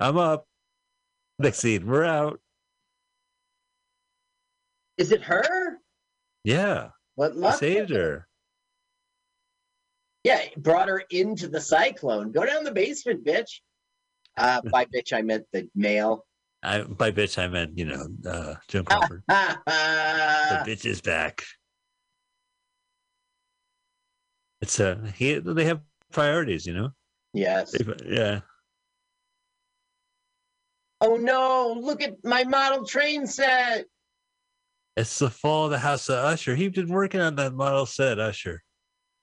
I'm up. Next scene, we're out. Is it her? Yeah, What I luck? saved her. Yeah, brought her into the cyclone. Go down the basement, bitch. Uh, by bitch, I meant the male. I by bitch I meant you know uh, Joan Crawford. The bitch is back. It's a, he they have priorities, you know. yes. They- yeah. Oh no! Look at my model train set. It's the fall of the House of Usher. He's been working on that model set, Usher.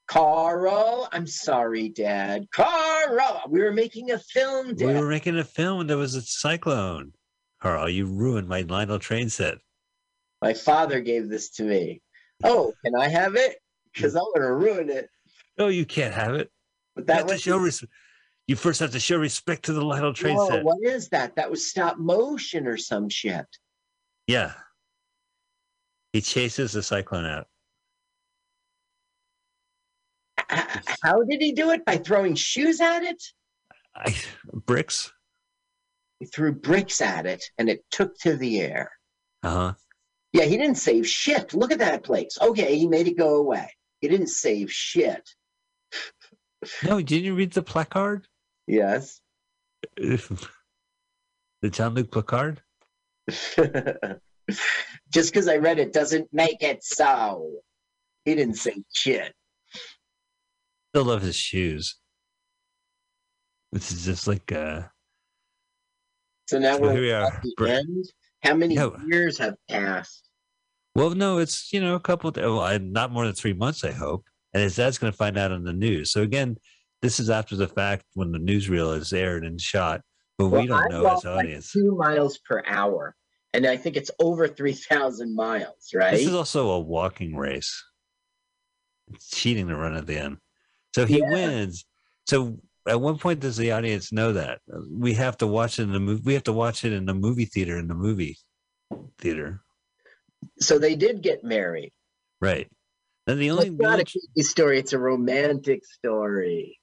Carl, I'm sorry, Dad. Carl, we were making a film, Dad. We were making a film and there was a cyclone. Carl, you ruined my Lionel train set. My father gave this to me. Oh, can I have it? Because I'm gonna ruin it. No, you can't have it. But that was show res- you first have to show respect to the Lionel train Whoa, set. what is that? That was stop motion or some shit. Yeah. He chases the cyclone out. How did he do it? By throwing shoes at it? I, bricks. He threw bricks at it and it took to the air. Uh-huh. Yeah, he didn't save shit. Look at that place. Okay, he made it go away. He didn't save shit. No, didn't you read the placard? Yes. the John Luc placard? Just because I read it doesn't make it so. He didn't say shit. Still love his shoes. This is just like uh So now So we're we at the Br- end. How many No. years have passed? well no, it's you know, a couple well, not more than three months, I hope. And his dad's gonna find out on the news. So again, this is after the fact when the newsreel is aired and shot, but Well, we don't I know walk as like audience. two miles per hour, and I think it's over three thousand miles. Right? This is also a walking race. It's cheating to run at the end. So he Yeah. wins. So at one point does the audience know that? We have to watch it in the movie we have to watch it in the movie theater in the movie theater. so they did get married. Right. and the only, It's not a story; it's a romantic story.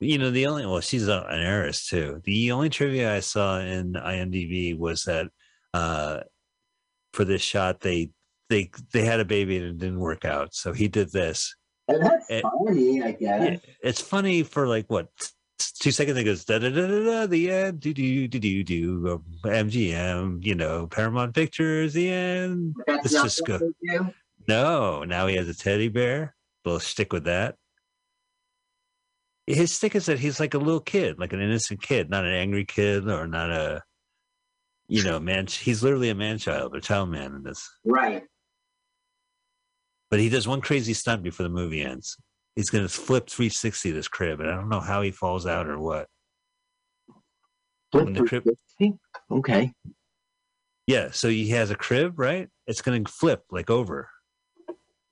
You know, the only well, she's a, an heiress too. The only trivia I saw in IMDb was that uh for this shot they they they had a baby and it didn't work out. So he did this. And that's funny, I guess. It's funny for like what two seconds. It goes da da da da da the end do do do do do um, MGM. You know Paramount Pictures the end. That's Let's just go. No, now he has a teddy bear. We'll stick with that. His stick is that he's like a little kid, like an innocent kid, not an angry kid or not a, you know, man. He's literally a man child or child man in this. Right. But he does one crazy stunt before the movie ends. He's going to flip 360 this crib, and I don't know how he falls out or what. The crib- Okay. Yeah, so he has a crib, right? It's going to flip like over.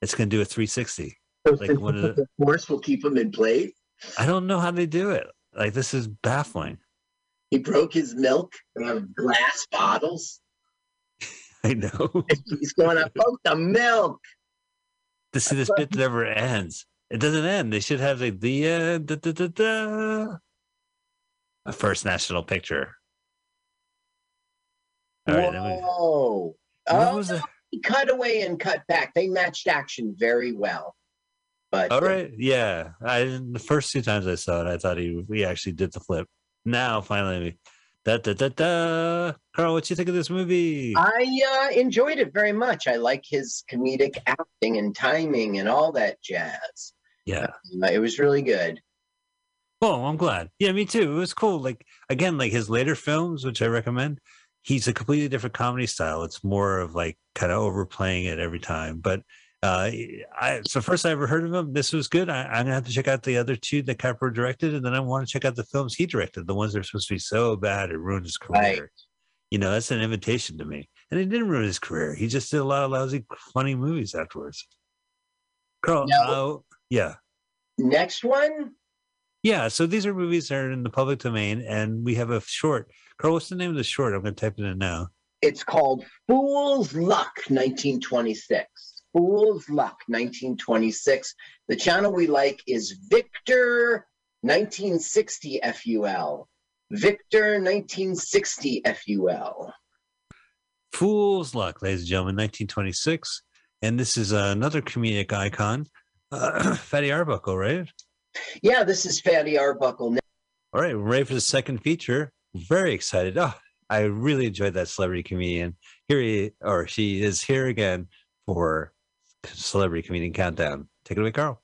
It's going to do a 360. So Like one of the- the force will keep him in place. I don't know how they do it. Like this is baffling. He broke his milk out of glass bottles. I know. He's going, I broke the milk. This see this bit never ends. It doesn't end. They should have like the end. Da, da, da, da. A first national picture. All right. then we- Whoa. what Oh, was the, he cut away and cut back. They matched action very well. But all right. Yeah. I didn't- the first two times I saw it, I thought he he actually did the flip. Now finally, da da da da. Carl, what do you think of this movie? I uh, enjoyed it very much. I like his comedic acting and timing and all that jazz. yeah. Uh, it was really good. Oh, I'm glad. Yeah, me too. It was cool. Like again, like his later films, which I recommend. He's a completely different comedy style. It's more of like kind of overplaying it every time. But uh I so first I ever heard of him. This was good. I, I'm gonna have to check out the other two that Capra directed, and then I want to check out the films he directed, the ones that are supposed to be so bad it ruined his career. Right. You know, that's an invitation to me. And it didn't ruin his career. He just did a lot of lousy, funny movies afterwards. Carl, Now- uh, yeah. Next one, Yeah, so these are movies that are in the public domain, and we have a short. Carl, what's the name of the short? I'm going to type it in now. it's called Fool's Luck 1926. Fool's Luck 1926. The channel we like is Victor 1960 FUL. Victor 1960 FUL. Fool's Luck, ladies and gentlemen, 1926. And this is another comedic icon, uh, Fatty Arbuckle, right? Yeah, this is Fatty Arbuckle. All right, we're ready for the second feature. Very excited. Oh, I really enjoyed that celebrity comedian. Here he or she is here again for Celebrity Comedian Countdown. Take it away, Carl.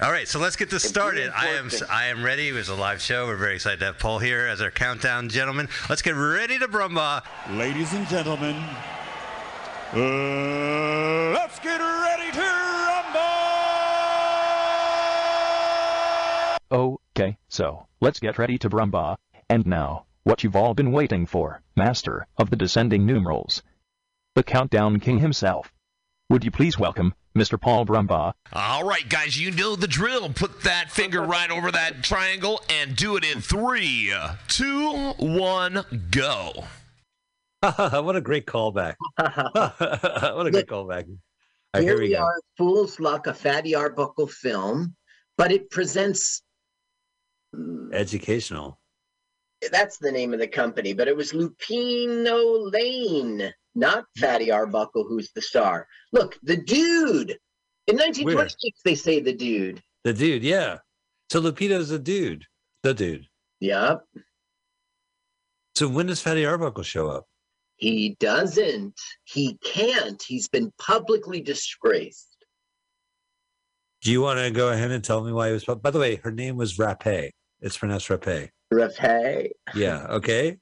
All right, so let's get this started. I am I am ready. It was a live show. We're very excited to have Paul here as our countdown gentleman. Let's get ready to brumba. Ladies and gentlemen, uh, let's get ready to rumble! Okay, so, let's get ready to brumba. And now, what you've all been waiting for, master of the descending numerals. The countdown king himself. Would you please welcome Mr. Paul Brumbaugh? All right, guys, you know the drill. Put that finger right over that triangle and do it in three, two, one, go. what a great callback. what a great callback. All right, Here here we we go. are, Fool's Luck, a Fatty Arbuckle film, but it presents. mm, Educational. That's the name of the company, but it was Lupino Lane, not Fatty Arbuckle, who's the star. Look, the dude. In 1926, they say the dude. The dude, yeah. So Lupino's the dude. The dude. Yep. So when does Fatty Arbuckle show up? He doesn't. He can't. He's been publicly disgraced. Do you want to go ahead and tell me why he was? By the way, her name was Rapé. It's pronounced Rapé. Rapé. Yeah. Okay.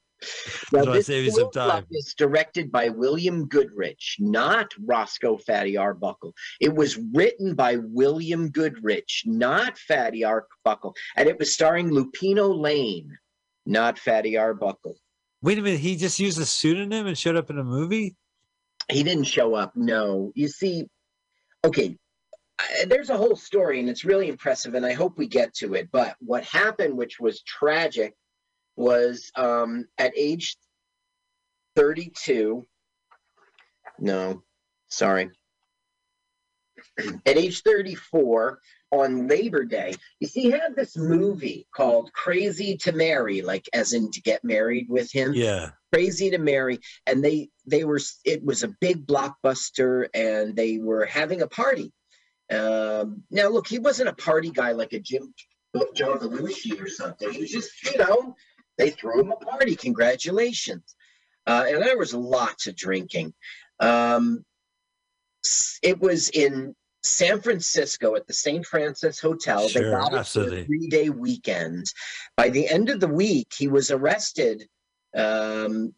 Now, this save you some time. is directed by William Goodrich, not Roscoe Fatty Arbuckle. It was written by William Goodrich, not Fatty Arbuckle, and it was starring Lupino Lane, not Fatty Arbuckle. Wait a minute. He just used a pseudonym and showed up in a movie. He didn't show up. No, you see, okay. There's a whole story, and it's really impressive, and I hope we get to it. But what happened, which was tragic, was um, at age 32. No, sorry. At age 34, on Labor Day, you see, he had this movie called Crazy to Marry, like as in to get married with him Yeah. crazy to marry and they they were it was a big blockbuster and they were having a party um now look he wasn't a party guy like a jim john belushi or something he was just you know they threw him a party congratulations uh, and there was lots of drinking um it was in San Francisco at the St. Francis Hotel. they Sure, got it for a three-day weekend. By the end of the week, he was arrested um,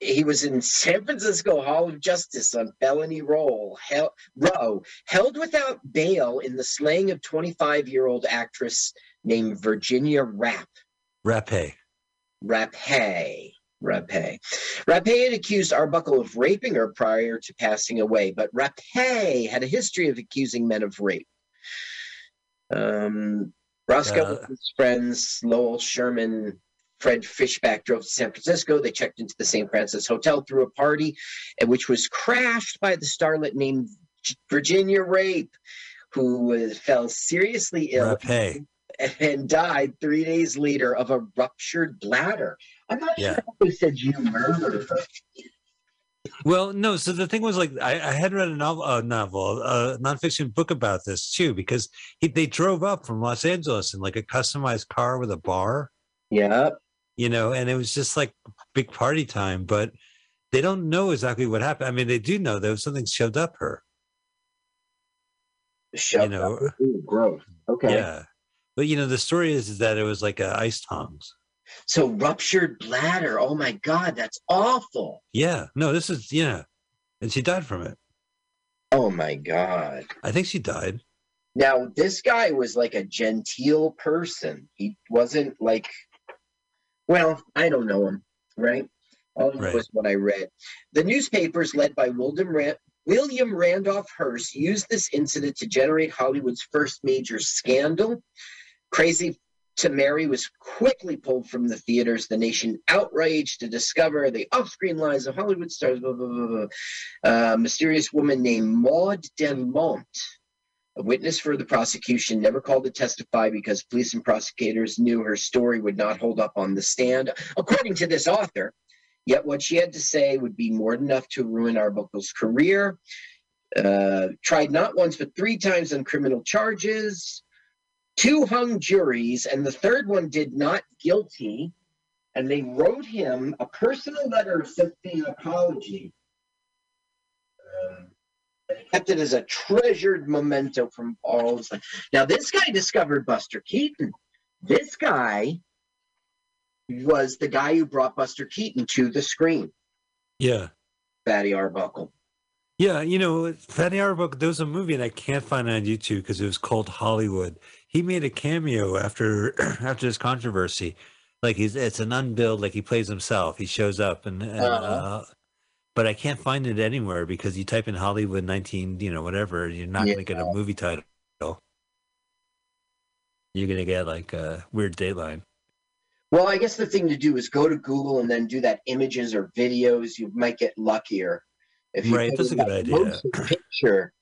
he was in San Francisco Hall of Justice on felony roll, hel- row, held without bail in the slaying of 25-year-old actress named Virginia Rapp. Rapé. Rapé. Rapé. Rapé had accused Arbuckle of raping her prior to passing away, but Rapé had a history of accusing men of rape. Um, Roscoe Uh. and his friends, Lowell Sherman, Fred Fishback drove to San Francisco. They checked into the St. Francis Hotel threw a party, uh, which was crashed by the starlet named Virginia Rape, who was, fell seriously ill Rapé. And died three days later of a ruptured bladder. I'm not Yeah. sure if they said you murdered her. Well, no. So the thing was, like, I, I had read a novel, a novel, a nonfiction book about this too, because he, they drove up from Los Angeles in like a customized car with a bar, Yeah. you know, and it was just like big party time. But they don't know exactly what happened. I mean, they do know there was something shoved up her. Shut know, up. Ooh, gross. Okay. Yeah. But you know, the story is, is that it was like a ice tongs. So ruptured bladder. Oh my God, that's awful. Yeah. No, this is yeah. And she died from it. Oh my God. I think she died. Now, this guy was like a genteel person. He wasn't like, well, I don't know him, right? All Right. was what I read. The newspapers, led by William, Ran- William Randolph Hearst, used this incident to generate Hollywood's first major scandal. Crazy to Marry was quickly pulled from the theaters, the nation outraged to discover the off screen lives of Hollywood stars. Blah, blah, blah, blah. A mysterious woman named Maud Delmont A witness for the prosecution never called to testify because police and prosecutors knew her story would not hold up on the stand, according to this author. Yet what she had to say would be more than enough to ruin Arbuckle's career. Uh, tried not once but three times on criminal charges, two hung juries, and the third one did not guilty. And they wrote him a personal letter of sympathy and apology. Um, and kept it as a treasured memento from all his life. Now, this guy discovered Buster Keaton. This guy was the guy who brought Buster Keaton to the screen, Yeah. Fatty Arbuckle. Yeah, you know, Fatty Arbuckle, there was a movie and I can't find it on YouTube because it was called Hollywood. He made a cameo after after this controversy. Like he's it's an unbilled, like he plays himself. He shows up and, and Uh-huh. uh, but I can't find it anywhere because you type in Hollywood 19, you know, whatever, you're not going to get a movie title. You're going to get like a weird dateline. Well, I guess the thing to do is go to Google and then do that images or videos. You might get luckier. If you Right, that's a good idea. Picture.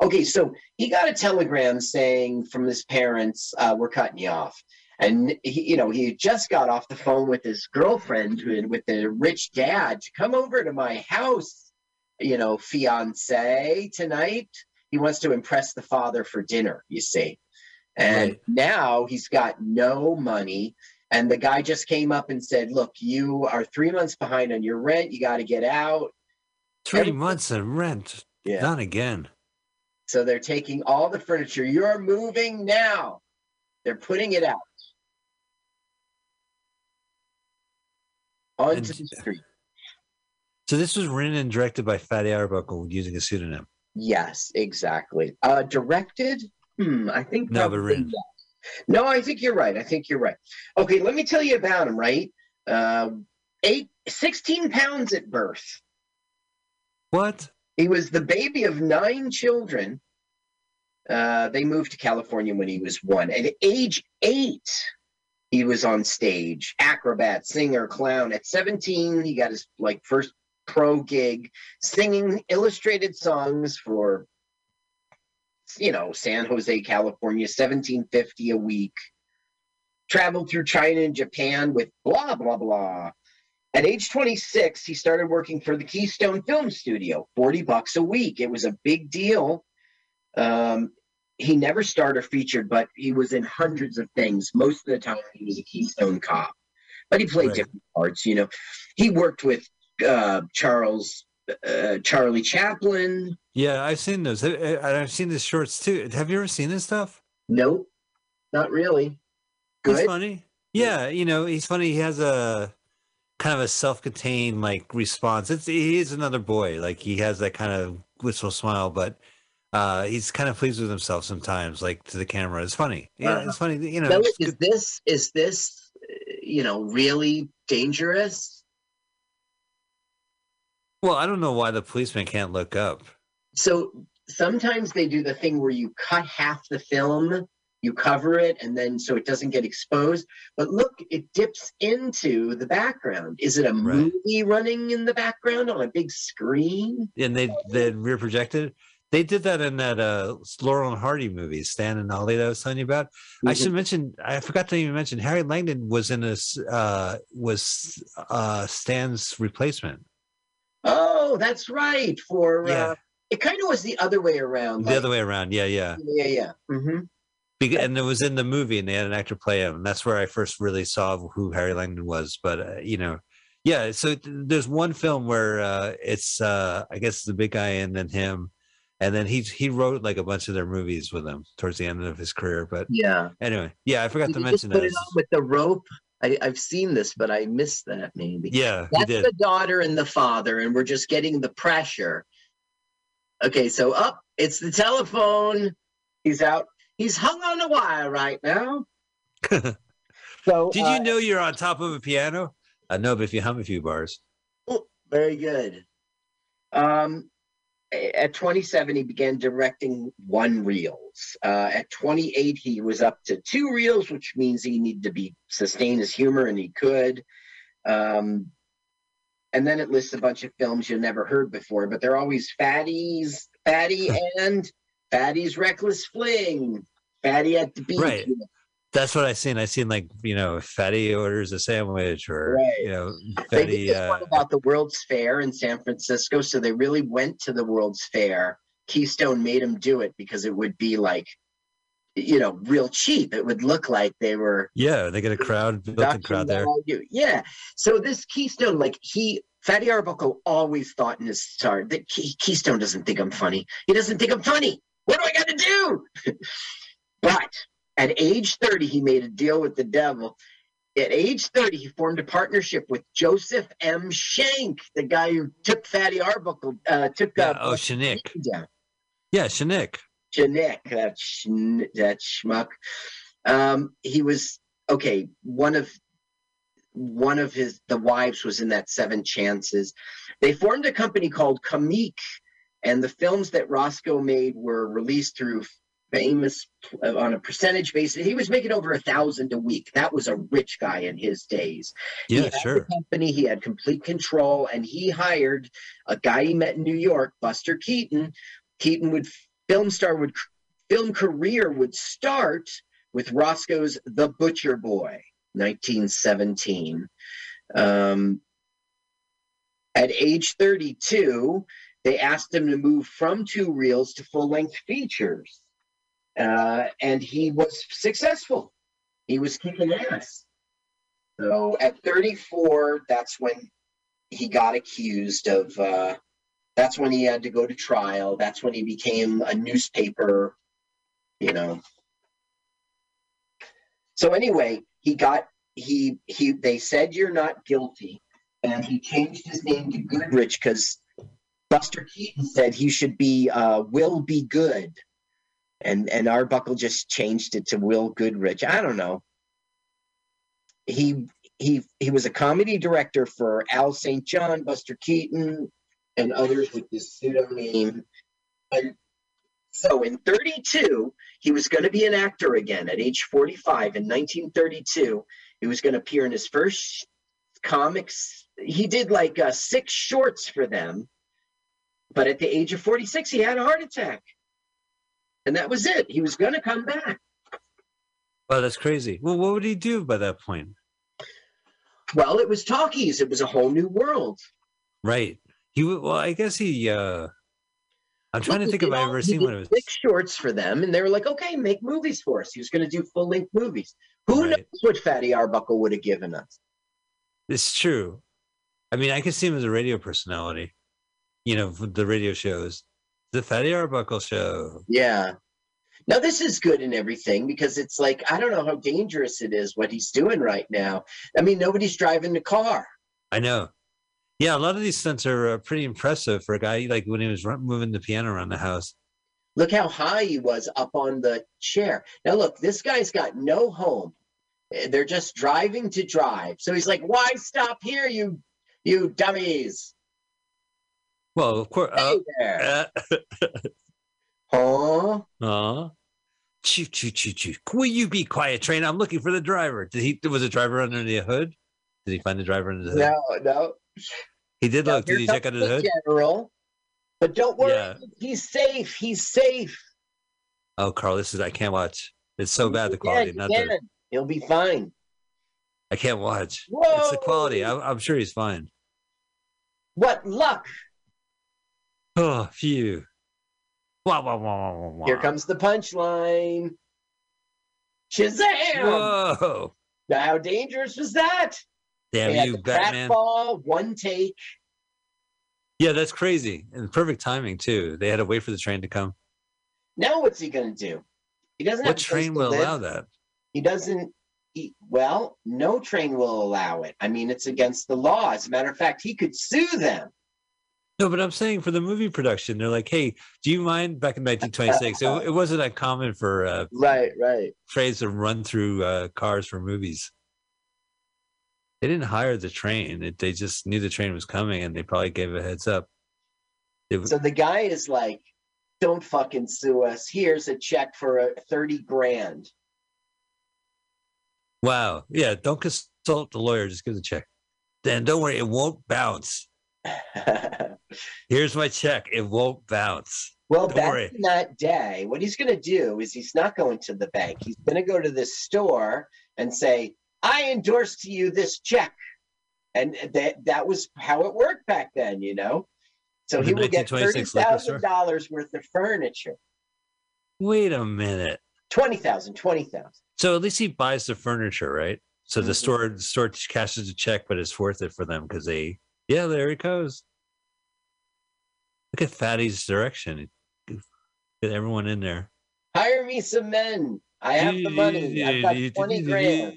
Okay, so he got a telegram saying from his parents, uh, "We're cutting you off," and he, you know, he just got off the phone with his girlfriend who- with the rich dad to come over to my house. You know, fiance tonight. He wants to impress the father for dinner. You see, and Right. now he's got no money. And the guy just came up and said, Look, you are three months behind on your rent. You got to get out. Three months of rent. Yeah. Not again. So they're taking all the furniture. You're moving now. They're putting it out onto And- the street. So this was written and directed by Fatty Arbuckle using a pseudonym. Yes, exactly. Uh, directed? Hmm, I think. No, but written. yes. No, I think you're right. I think you're right. Okay, let me tell you about him, right? Uh, eight, 16 pounds at birth. What? He was the baby of nine children. Uh, they moved to California when he was one. At age eight, he was on stage, acrobat, singer, clown. At 17, he got his like first pro gig singing illustrated songs for you know, San Jose, California, 1750 a week. Traveled through China and Japan with blah blah blah. At age 26, he started working for the Keystone Film Studio, 40 bucks a week. It was a big deal. Um, he never starred or featured, but he was in hundreds of things. Most of the time, he was a Keystone cop, but he played Right. different parts. You know, he worked with uh, Charles, uh, Charlie Chaplin. Yeah, I've seen those. I- I- I've seen the shorts too. Have you ever seen this stuff? Nope, not really. He's Good. funny. Yeah, you know, he's funny. He has a kind of a self-contained like response. It's he is another boy. Like he has that kind of wistful smile, but uh he's kind of pleased with himself sometimes, like to the camera. It's funny. Yeah, Uh-huh. it's funny. You know, Now, is good. this is this you know really dangerous? well, I don't know why the policeman can't look up. So sometimes they do the thing where you cut half the film, you cover it, and then so it doesn't get exposed. But look, it dips into the background. Is it a Right. movie running in the background on a big screen? And they they rear projected. They did that in that uh Laurel and Hardy movie, Stan and Ollie that I was telling you about. I should mention. I forgot to even mention. Harry Langdon was in this. Uh, was uh, Stan's replacement. Oh, that's right. For Yeah, uh, it kind of was the other way around. the like- other way around. Yeah, yeah. Yeah, yeah. hmm Beca- and it was in the movie, and they had an actor play him. And that's where I first really saw who Harry Langdon was. But uh, you know, yeah. So th- there's one film where uh, it's uh, I guess the big guy and then him, and then he he wrote like a bunch of their movies with them towards the end of his career. But Yeah. anyway, yeah, I forgot Did to mention put that. it on with the rope. I, I've seen this, but I missed that maybe. Yeah, That's the daughter and the father, and we're just getting the pressure. Okay, so up, it's the telephone. He's out. He's hung on a wire right now. So Did uh, you know you're on top of a piano? I know, but if you hum a few bars. Oh, very good. Um, at 27, he began directing one reels. Uh, at 28, he was up to two reels, which means he needed to be sustain his humor, and he could. Um, and then it lists a bunch of films you never heard before, but they're always fatties, fatty, and Fatty's reckless fling, Fatty at the beach. Right. That's what I seen. I seen like you know, Fatty orders a sandwich, or Right. you know, They Fatty. did this one Uh, about the World's Fair in San Francisco, so they really went to the World's Fair. Keystone made them do it because it would be like, you know, real cheap. It would look like they were yeah, they get a crowd, built-in crowd there. Yeah. So this Keystone, like he, Fatty Arbuckle always thought in his start that Key, Keystone doesn't think I'm funny. He doesn't think I'm funny. What do I got to do? but at age 30, he made a deal with the devil. At age 30, he formed a partnership with Joseph M. Shank, the guy who took Fatty Arbuckle, uh, took Yeah. uh, Oh, Shanik. down. Yeah, Shanik. Janek, that schn- that schmuck. Um, he was okay. One of one of his the wives was in that Seven Chances. They formed a company called Comique, and the films that Roscoe made were released through famous on a percentage basis. He was making over a thousand a week. That was a rich guy in his days. He Yeah, sure. company. He had complete control, and he hired a guy he met in New York, Buster Keaton. Keaton would film star would film career would start with Roscoe's The Butcher Boy, 1917. Um, at age 32, they asked him to move from two reels to full length features. Uh, and he was successful. He was kicking ass. So at 34, that's when he got accused of, uh, that's when he had to go to trial. That's when he became a newspaper, you know. So anyway, he got, he, he, they said you're not guilty. And he changed his name to Goodrich because Buster Keaton said he should be, uh, Will Be Good and and Arbuckle just changed it to Will Goodrich. I don't know. He he he was a comedy director for Al St. John, Buster Keaton, and others with this pseudonym. And so in 32, he was going to be an actor again at age 45. In 1932, he was going to appear in his first comics. He did like uh, six shorts for them. But at the age of 46, he had a heart attack. And that was it. He was going to come back. Wow, that's crazy. Well, what would he do by that point? Well, it was talkies. It was a whole new world. Right. He would. Well, I guess he. uh I'm trying to think if I all- ever seen one of his. Six shorts for them, and they were like, "Okay, make movies for us." He was going to do full length movies. Who Right. knows what Fatty Arbuckle would have given us? It's true. I mean, I could see him as a radio personality. You know, the radio shows, the Fatty Arbuckle show. Yeah. Now this is good and everything because it's like I don't know how dangerous it is what he's doing right now. I mean, nobody's driving the car. I know. Yeah, a lot of these stunts are uh, pretty impressive for a guy like when he was run, moving the piano around the house. Look how high he was up on the chair. Now look, this guy's got no home. Eh, They're just driving to drive. So he's like, "Why stop here, you you dummies?" Well, of course. Hey Uh, there. uh, Huh? Aw. Choo choo choo choo. Will you be quiet, train? I'm looking for the driver. Did he was the driver under the hood? Did he find the driver under the hood? No, no. He did look. Did he check under the hood? General. But don't worry, Yeah. he's safe. He's safe. Oh, Carl, this is I can't watch. It's so bad the quality. can, Not the. He'll be fine. I can't watch. Whoa. It's the quality. I'm, I'm sure he's fine. What luck! Oh, phew. Wah, wah, wah, wah, wah. Here comes the punchline. Shazam! Whoa. Now, how dangerous was that? Damn They you, the Batman. ball, one take. Yeah, that's crazy. And perfect timing too. They had to wait for the train to come. Now what's he going to do? He doesn't What train will live. allow that? He doesn't. He, well, no train will allow it. I mean, it's against the law. As a matter of fact, he could sue them. No, but I'm saying for the movie production, they're like, "Hey, do you mind?" Back in 1926, it, it wasn't uncommon for uh, Right, right. trains to run through uh, cars for movies. They didn't hire the train; it, they just knew the train was coming, and they probably gave a heads up. It So the guy is like, "Don't fucking sue us. Here's a check for a thirty grand." wow, yeah. Don't consult the lawyer; just give the check. Then don't worry, it won't bounce. Here's my check; it won't bounce. Well, Don't back worry. in that day, what he's going to do is he's not going to the bank. He's going to go to this store and say, "I endorse to you this check," and that that was how it worked back then, you know. So he will get thirty 1926 liquor thousand dollars worth of furniture. Wait a minute. Twenty thousand, twenty thousand. So at least he buys the furniture, right? So the Mhm. store the store cashes a check, but it's worth it for them because they yeah, there he goes. Look at Fatty's direction. Get everyone in there. Hire me some men. I have the money. I've got twenty grand.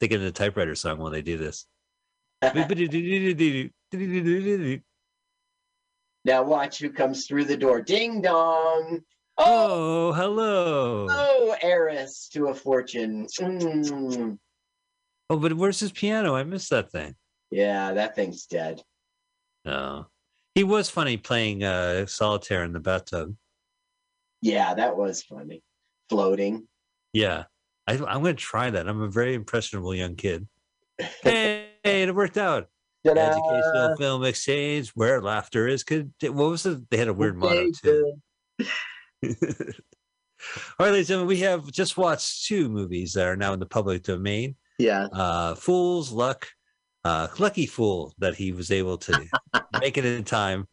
Thinking of the typewriter song when they do this. now watch who comes through the door. Ding dong. Oh, Oh, hello. oh, heiress to a fortune. Mm. Oh, but where's his piano? I missed that thing. Yeah, that thing's dead. No. He was funny playing uh, solitaire in the bathtub. Yeah, that was funny. Floating. Yeah. I, I'm going to try that. I'm a very impressionable young kid. Hey, it worked out. Ta-da. Educational film exchange where laughter is. Could what was it? They had a weird motto too. All right, ladies and gentlemen, we have just watched two movies that are now in the public domain. Yeah. Uh, Fool's Luck, uh, Lucky Fool that he was able to make it in time,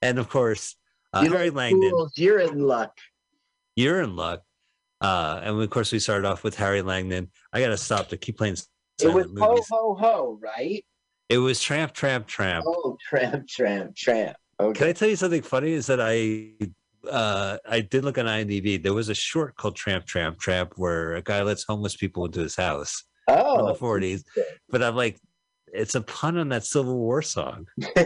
and of course, uh, Harry Langdon. fools, You're in luck. You're in luck. Uh, and of course, we started off with Harry Langdon. I got to stop to keep playing It was ho movies. ho ho, right? It was Tramp, Tramp, Tramp. Oh, tramp, tramp, tramp. Can I tell you something funny? Is that I uh, I did look on IMDb. There was a short called Tramp, Tramp, Tramp where a guy lets homeless people into his house from Oh. the 40s. But I'm like, it's a pun on that Civil War song.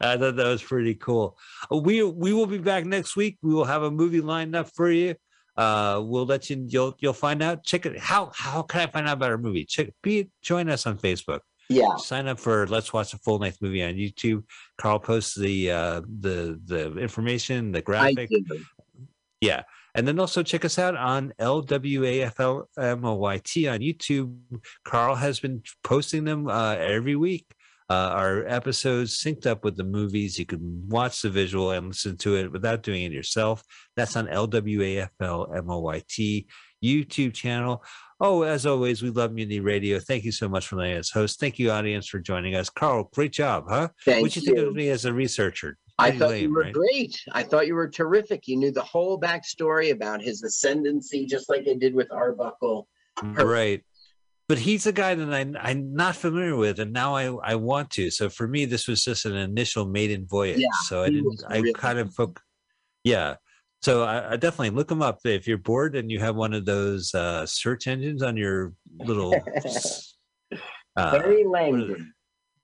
I thought that was pretty cool. We we will be back next week. We will have a movie lined up for you. Uh, we'll let you you'll you'll find out. Check it. How how can I find out about our movie? Check be join us on Facebook. yeah. Sign up for Let's Watch a Full Length Movie on YouTube. Carl posts the uh, the the information, the graphic. Yeah. And then also check us out on LWAFLMOYT on YouTube. Carl has been posting them uh, every week. Uh, our episodes synced up with the movies. You can watch the visual and listen to it without doing it yourself. That's on LWAFLMOYT YouTube channel. Oh, as always, we love Mutiny Radio. Thank you so much for letting us host. Thank you, audience, for joining us. Carl, great job, huh? Thank What'd you, you. think of me as a researcher? I thought lame, you were right? great. I thought you were terrific. You knew the whole backstory about his ascendancy, just like I did with Arbuckle. right but he's a guy that I, i'm not familiar with and now I, I want to so for me this was just an initial maiden voyage Yeah, so i didn't was i really kind of foc- yeah so I, I definitely look him up if you're bored and you have one of those uh, search engines on your little uh, is? Langdon.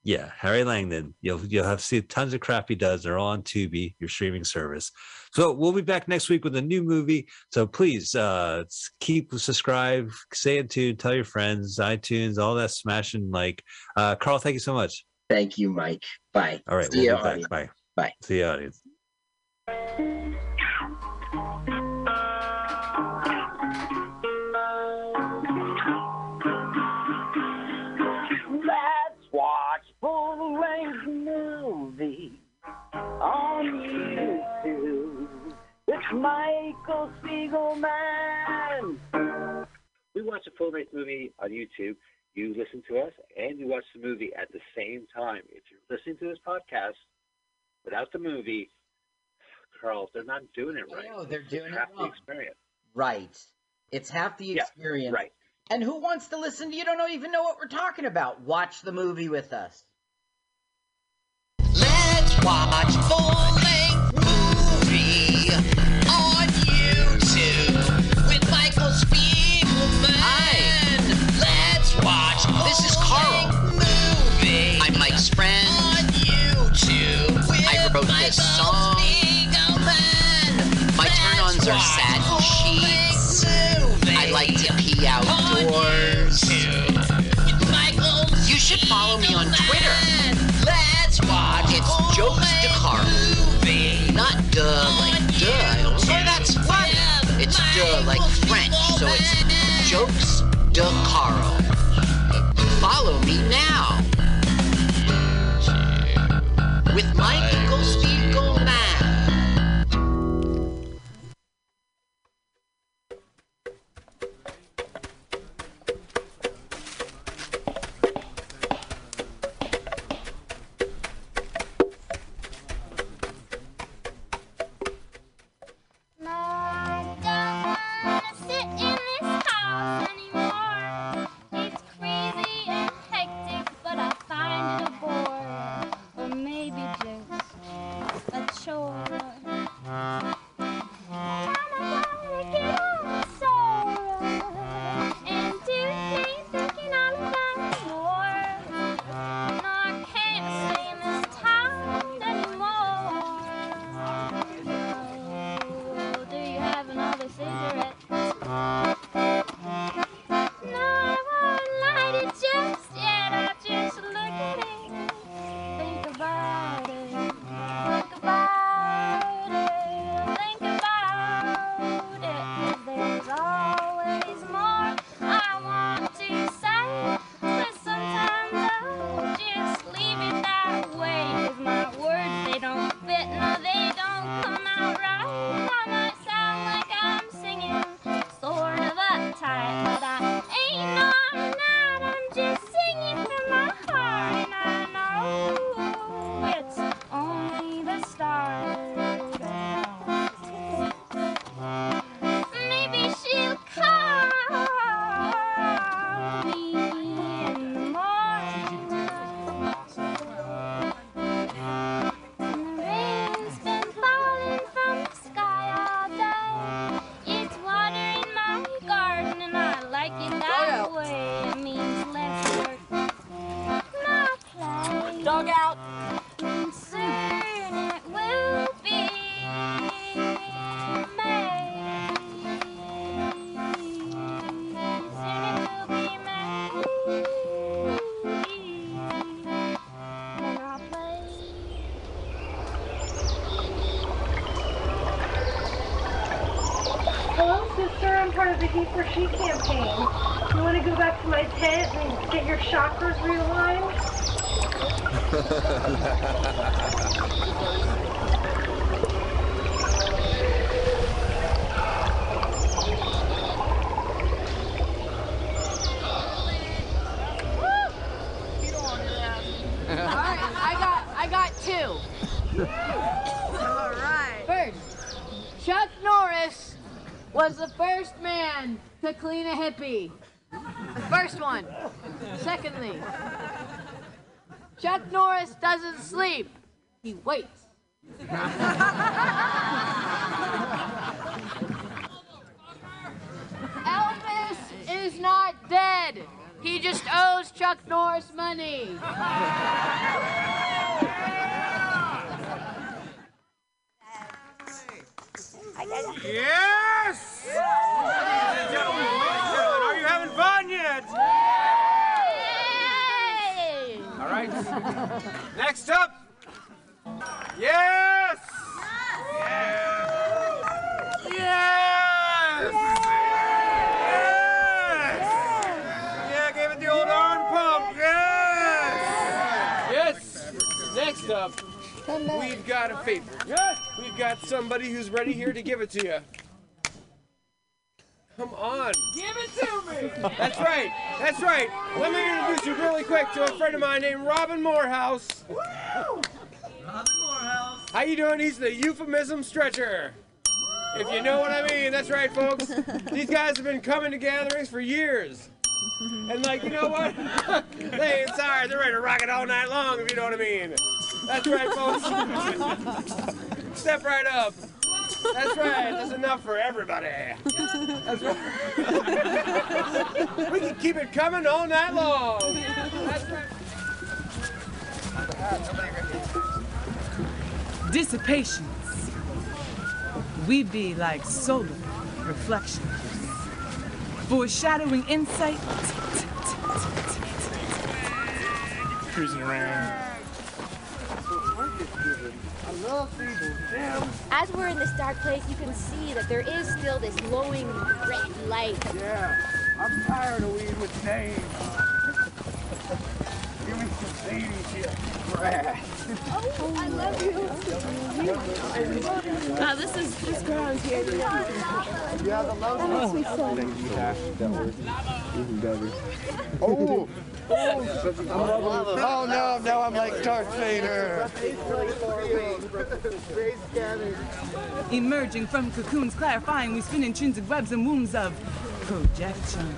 Yeah harry langdon you'll you'll have see tons of crap he does they're all on tubi your streaming service so we'll be back next week with a new movie so please uh keep subscribe stay in tune tell your friends itunes all that smashing like uh carl thank you so much Thank you, Mike. Bye. all right See we'll ya, be back audience. bye Bye. see you audience Michael Spiegelman. we watch a full length movie on YouTube. You listen to us and you watch the movie at the same time. If you're listening to this podcast without the movie, Carl, they're not doing it right. No, they're It's doing it half the wrong. experience. Right. It's half the Yeah, experience. Right. And who wants to listen to you don't know, even know what we're talking about? Watch the movie with us. Let's watch full length movie this song. My turn-ons are sad sheets. I like to pee outdoors. You should follow me on Twitter. Let's watch. It's Jokes de Carl. Not duh like duh. Oh, that's funny. It's duh like stretcher. If you know what I mean, that's right, folks. These guys have been coming to gatherings for years. And like, you know what? they ain't sorry. They're ready to rock it all night long, if you know what I mean. That's right, folks. Step right up. That's right. That's enough for everybody. That's right. we can keep it coming all night long. That's right. Dissipation we be like solar reflections, foreshadowing insight. Cruising around. As we're in this dark place, you can see that there is still this glowing red light. Yeah, I'm tired of weed with names. Give me some zany shit, Oh, I love you. Oh, this is this ground's here. Yeah, the love. That makes Oh. Oh no, now I'm like Darth Vader. Emerging from cocoons, clarifying, we spin intrinsic webs and wombs of projection.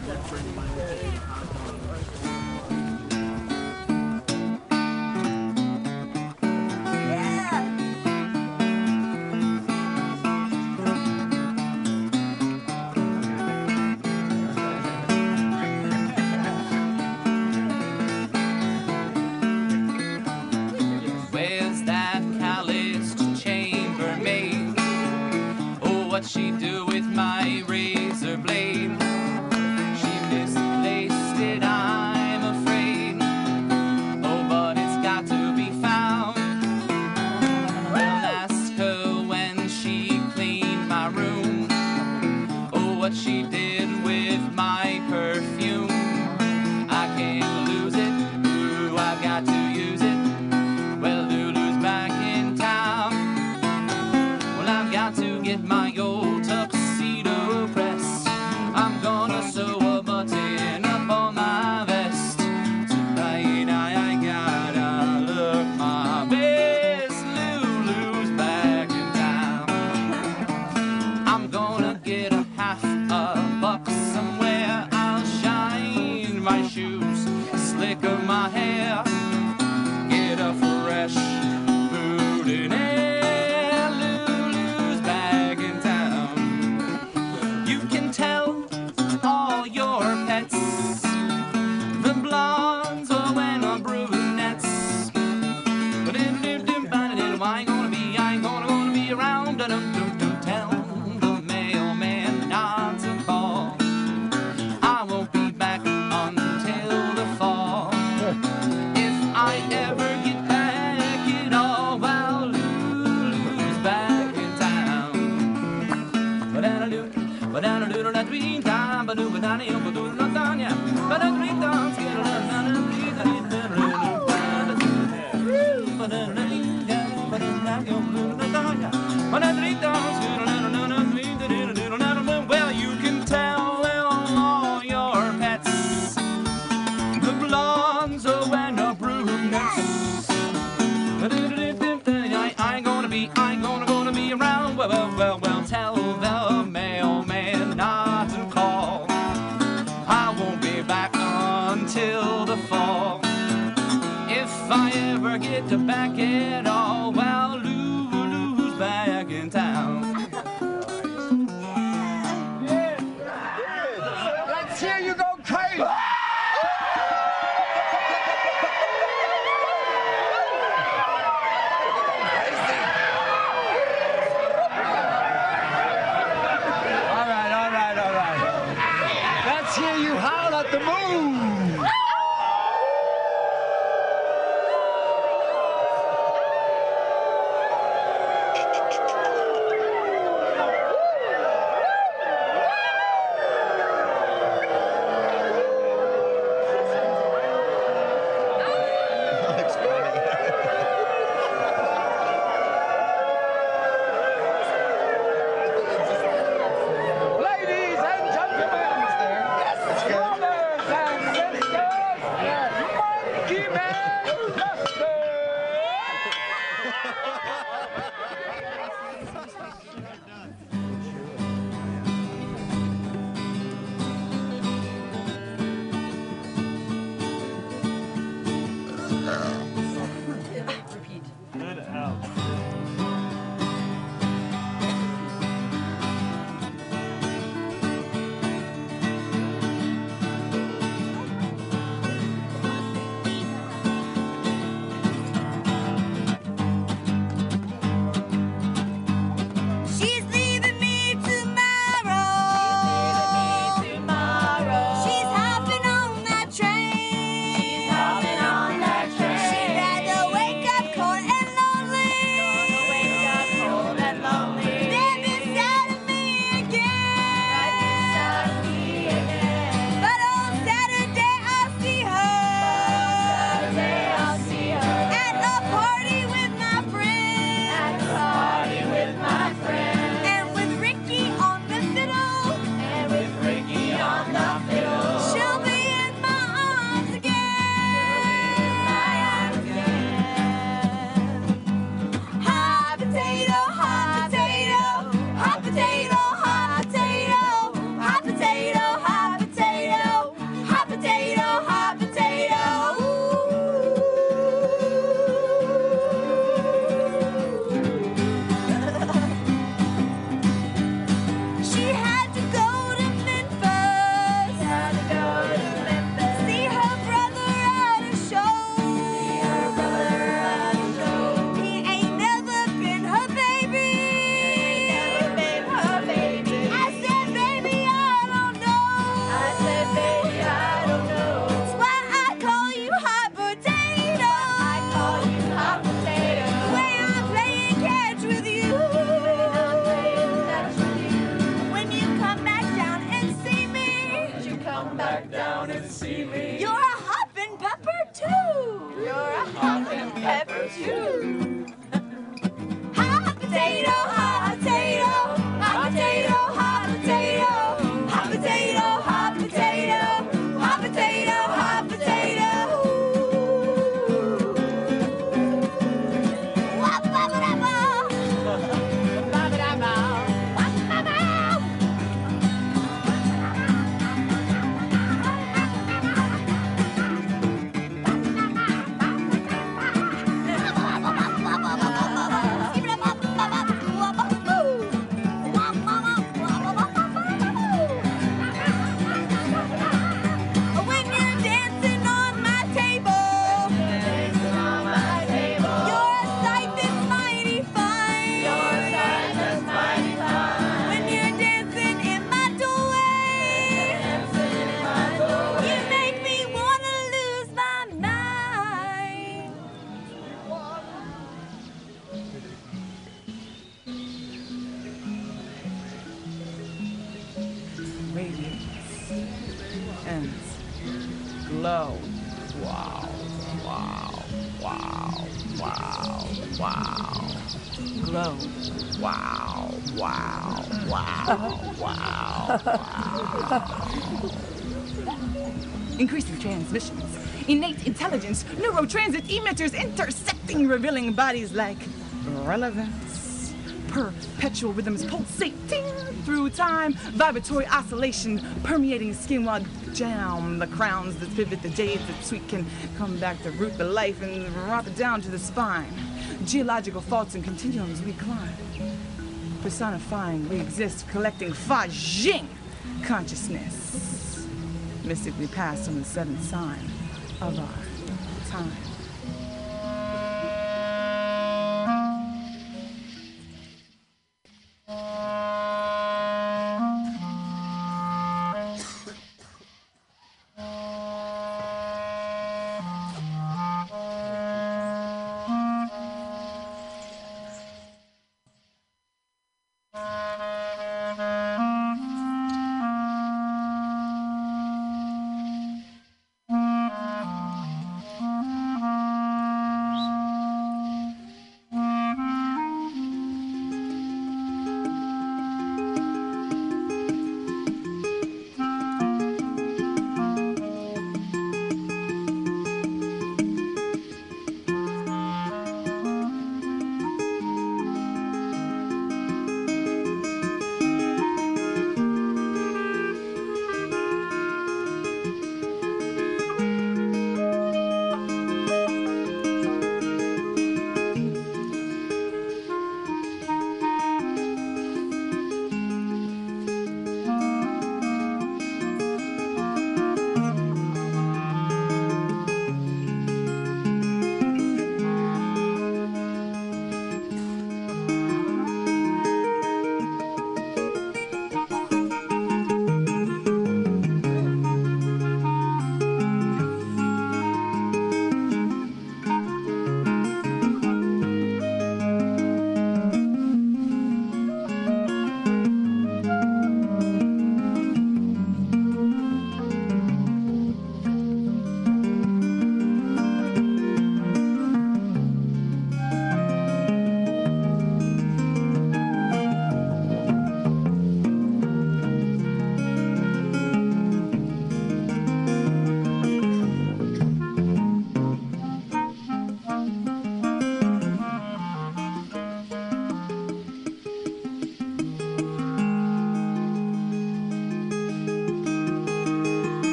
Increasing transmissions, innate intelligence, neurotransmitters intersecting, revealing bodies like relevance. Perpetual rhythms pulsating through time, vibratory oscillation permeating skin while down the crowns that pivot the jades that sweet can come back to root the life and wrap it down to the spine. Geological faults and continuums we climb. Personifying, we exist, collecting Fa Jing consciousness. Mystically passed on the seventh sign of our time.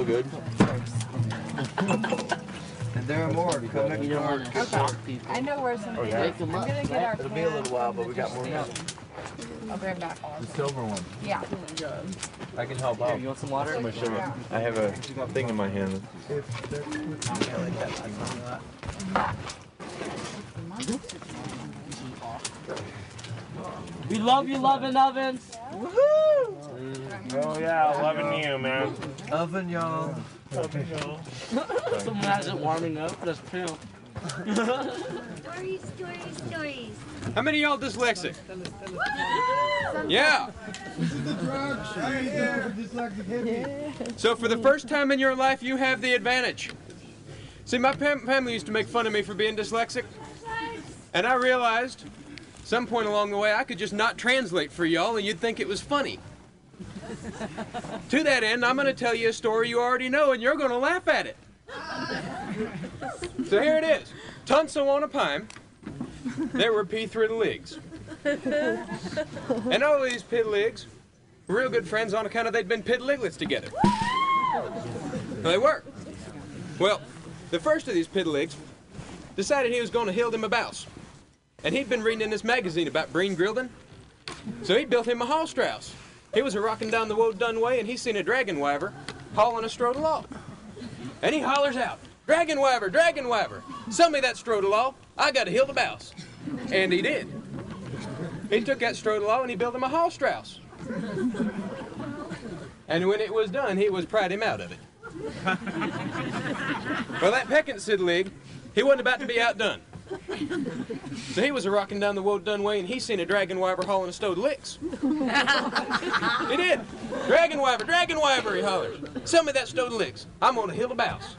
So good. And there are more. Come next door. I know where some. Oh, okay. I'm gonna get our. It'll be a little while, but we got more. I'll bring back all. The silver one. Yeah. I can help out. you want some water? I'm gonna show you. I have a thing in my hand. We love you, loving ovens. Oh yeah, loving you, man. Oven, y'all. Someone has it warming up. That's true. Stories, stories, stories. How many of y'all dyslexic? Yeah. This is the drug show dyslexic hit. So for the first time in your life, you have the advantage. See, my pam- family used to make fun of me for being dyslexic, and I realized some point along the way I could just not translate for y'all, and you'd think it was funny. To that end, I'm going to tell you a story you already know, and you're going to laugh at it. So here it is. Tunso on a pine, there were P Thriddleigs. And all these piddligs were real good friends on account of they'd been piddliglets together. They were. Well, the first of these piddligs decided he was going to hild him a bouse. And he'd been reading in this magazine about Breen Grilden. So he built him a hall strauss. He was a rocking down the Woe Done Way and he seen a dragon wyver hauling a strode strodalaw. And he hollers out, Dragon wyver, dragon wyver, sell me that strode strodalaw. I got to hill the bouse. And he did. He took that strode strodalaw and he built him a hall strauss. And when it was done, he was proud him out of it. well, that pecking sidlig, he wasn't about to be outdone. So he was a rocking down the Woe Dunway and he seen a dragon wyver hauling a stowed licks. he did. Dragon wyver, dragon wyver, he hollers. Sell me that stowed licks. I'm gonna hill the bouse.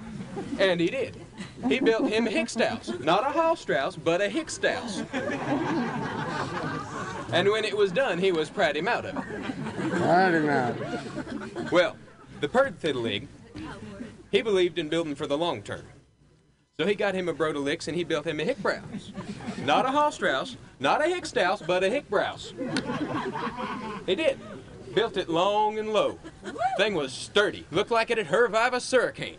And he did. He built him a Hickstouse. Not a Hallstrauss, but a Hickstouse. And when it was done, he was proud him out of it. Proud him out. Well, the Perd Fiddlig, he believed in building for the long term. So he got him a Brodelix and he built him a Hickbrows. Not a Hallstrauss, not a Hickstouse, but a Hickbrows. He did. Built it long and low. Thing was sturdy. Looked like it had survived a hurricane.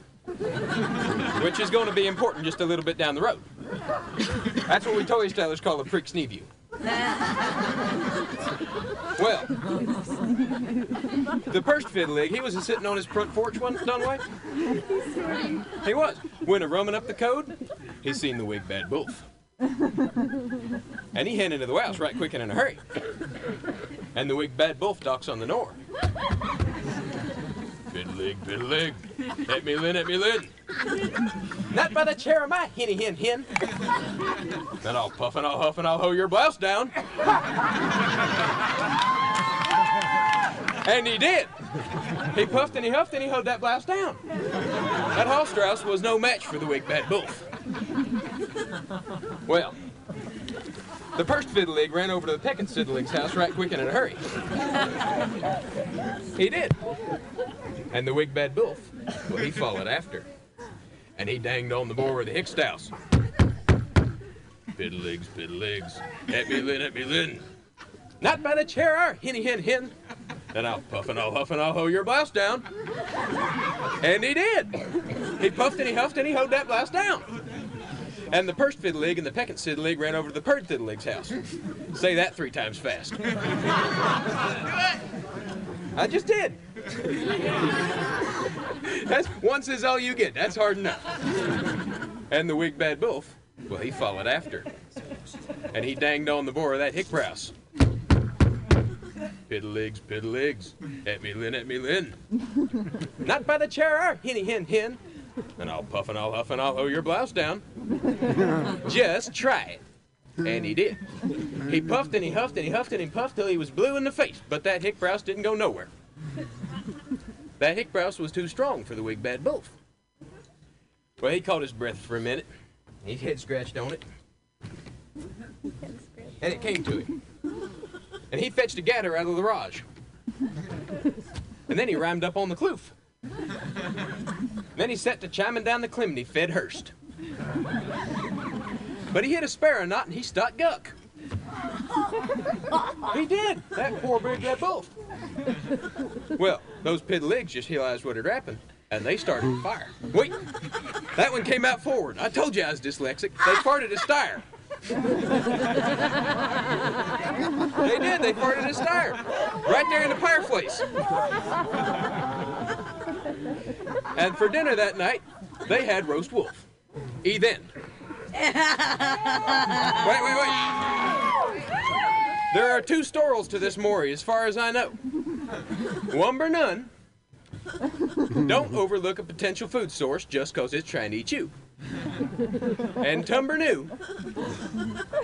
Which is going to be important just a little bit down the road. That's what we toy stylers call a prick's knee view. Well, the first fiddlig, he was sitting on his front porch one done way. He was. When a rumming up the code, he seen the wig bad wolf. And he headed into the house right quick and in a hurry. And the wig bad wolf docks on the door. Fiddlig, fiddlig, let me in, let me in. Not by the chair of my hinny hin hin. Then I'll puff and I'll huff and I'll hoe your blouse down. And he did. He puffed and he huffed and he hoed that blouse down. That Hallstrauss was no match for the wig bad wolf. Well, the first fiddlig ran over to the pecking fiddlig's house right quick and in a hurry. He did. And the wig bad wolf, well, he followed after. And he danged on the boar of the Hickstouse. Fiddligs, legs, at me lin, at me lin. Not by the chair, our hinny hin hin. Then I'll puff and I'll huff and I'll hoe your blouse down. And he did. He puffed and he huffed and he hoed that blouse down. And the first fiddlig and the pecking fiddlig ran over to the perd fiddlig's house. Say that three times fast. I just did. That's once is all you get. That's hard enough. And the wig bad wolf, well, he followed after. And he danged on the boar of that hickbrouse. Piddligs, piddligs, at me lin, at me lin. Not by the chair, ah, hinny hin hin. And I'll puff and I'll huff and I'll hoe your blouse down. Just try it. And he did. He puffed and he huffed and he huffed and he puffed till he was blue in the face, but that hickbrouse didn't go nowhere. That hickbrouse was too strong for the wig bad wolf. Well, he caught his breath for a minute. He head scratched on it. And it came to him. And he fetched a gatter out of the garage. And then he rhymed up on the kloof. Then he set to chiming down the chimney, fed Hurst. But he hit a sparrow knot and he stuck guck. He did. That poor big red bull. Well, those pid legs just realized what had happened, and they started to fire. Wait, that one came out forward. I told you I was dyslexic. They farted a stire. They did. They farted a stire. Right there in the fireplace. And for dinner that night, they had roast wolf. E then. Wait, wait, wait. There are two storals to this Maury, as far as I know. Or none. Don't overlook a potential food source just because it's trying to eat you. And Tumber new.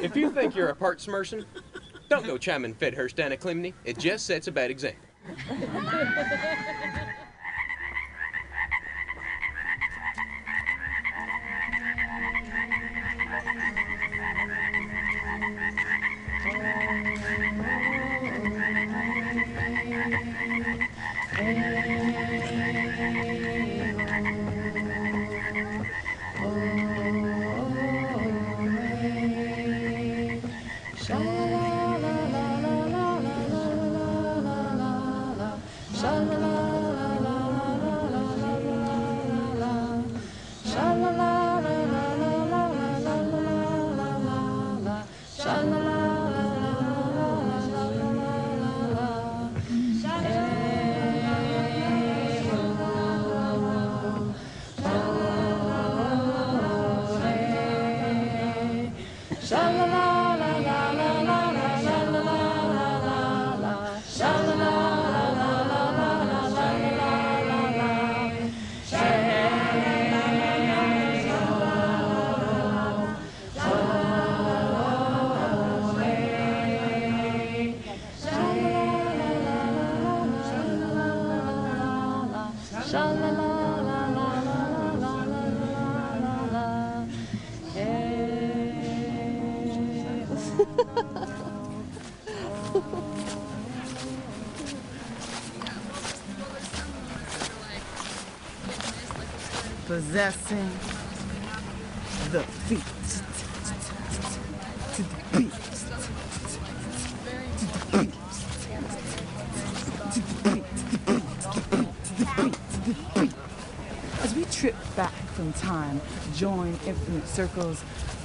If you think you're a part smerson, don't go chiming Fedhurst down a chimney. It just sets a bad example. Possessing the beat. To the beat. To the beat. To the beat. The beat. The beat. The beat. The beat. As we trip back from time, join infinite circles,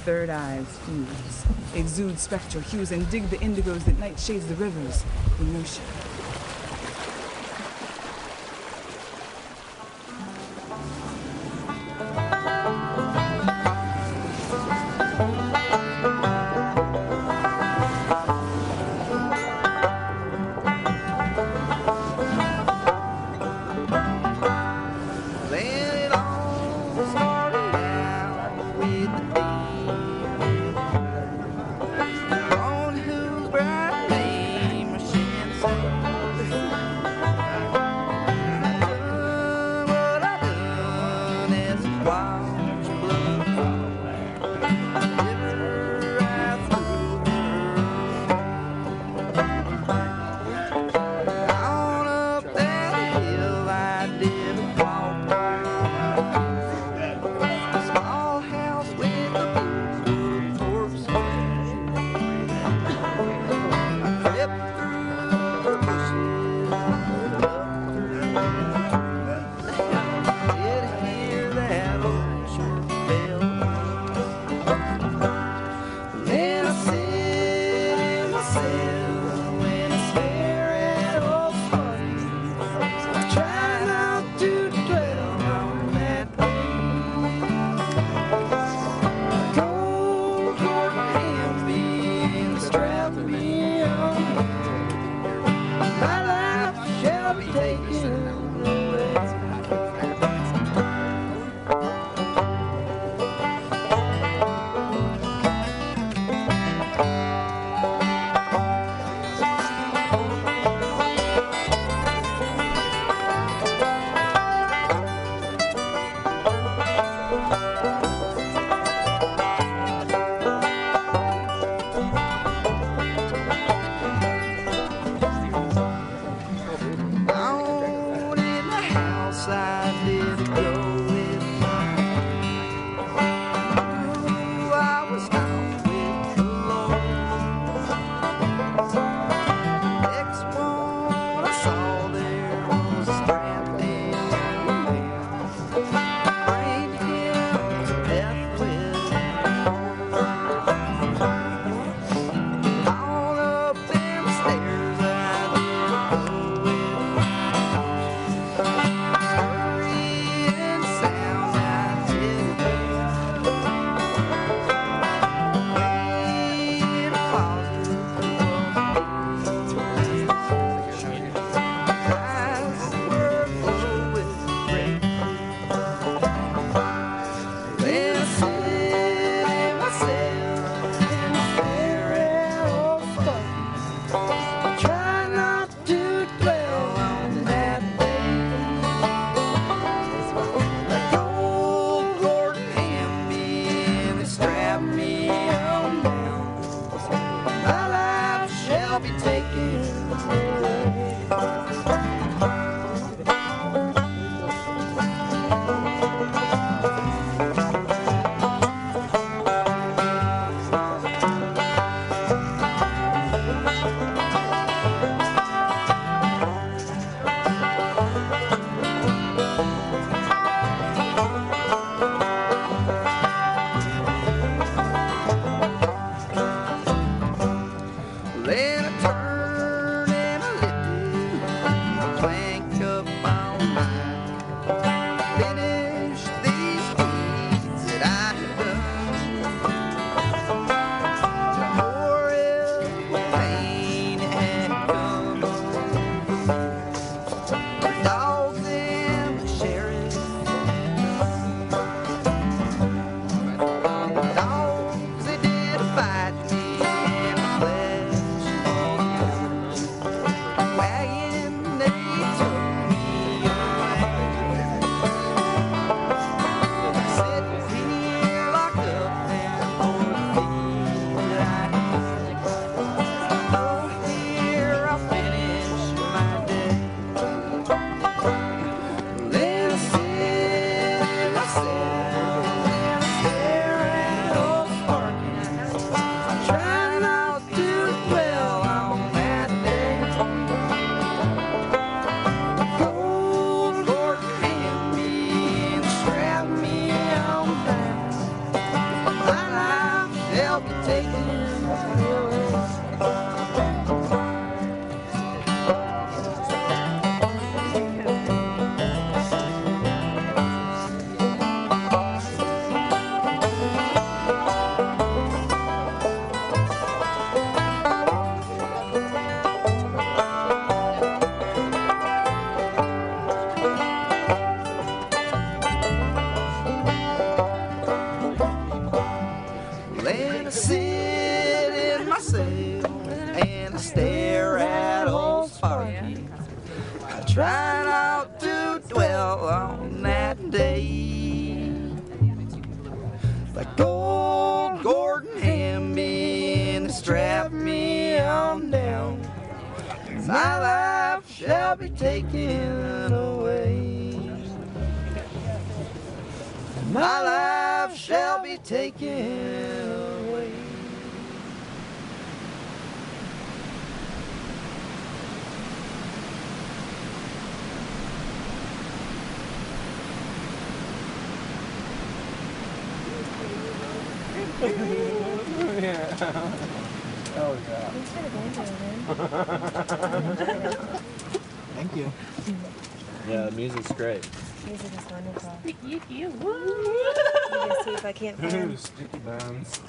third eyes fuse, exude spectral hues, and dig the indigos that night shades the rivers, inertia.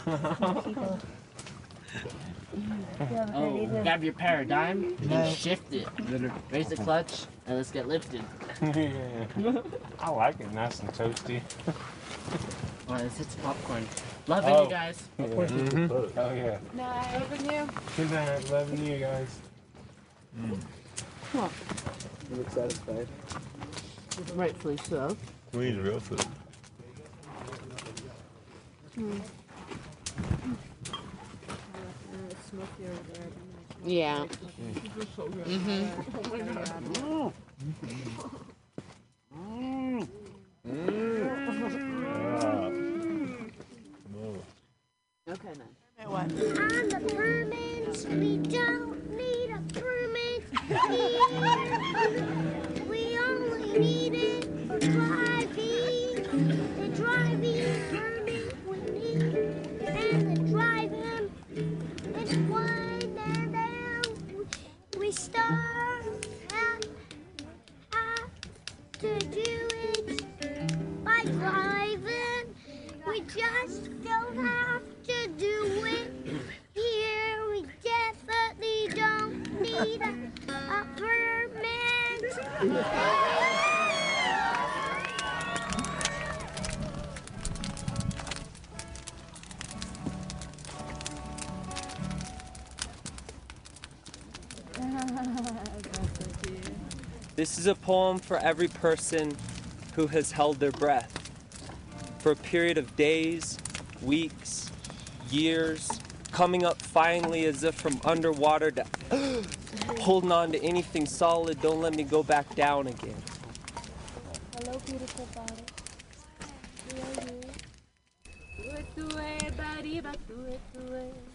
Oh, either- grab your paradigm No. and shift it. Raise the clutch and let's get lifted. yeah. I like it nice and toasty. Oh, let's hit some popcorn. Loving Oh. you guys. Yeah. Mhm. Oh yeah. Night, loving you. Good night. Loving you guys. Come on. You look satisfied. Rightfully so. We need real food. Yeah. Mm-hmm. Okay, then. On the permits, we don't need a permit. We only need it for driving. The driving and the driving is one and then we start have to do it by driving. We just don't have to do it here. We definitely don't need a, a permit. This is a poem for every person who has held their breath for a period of days, weeks, years, coming up finally as if from underwater to Holding on to anything solid, don't let me go back down again. Hello, beautiful body. Who are you?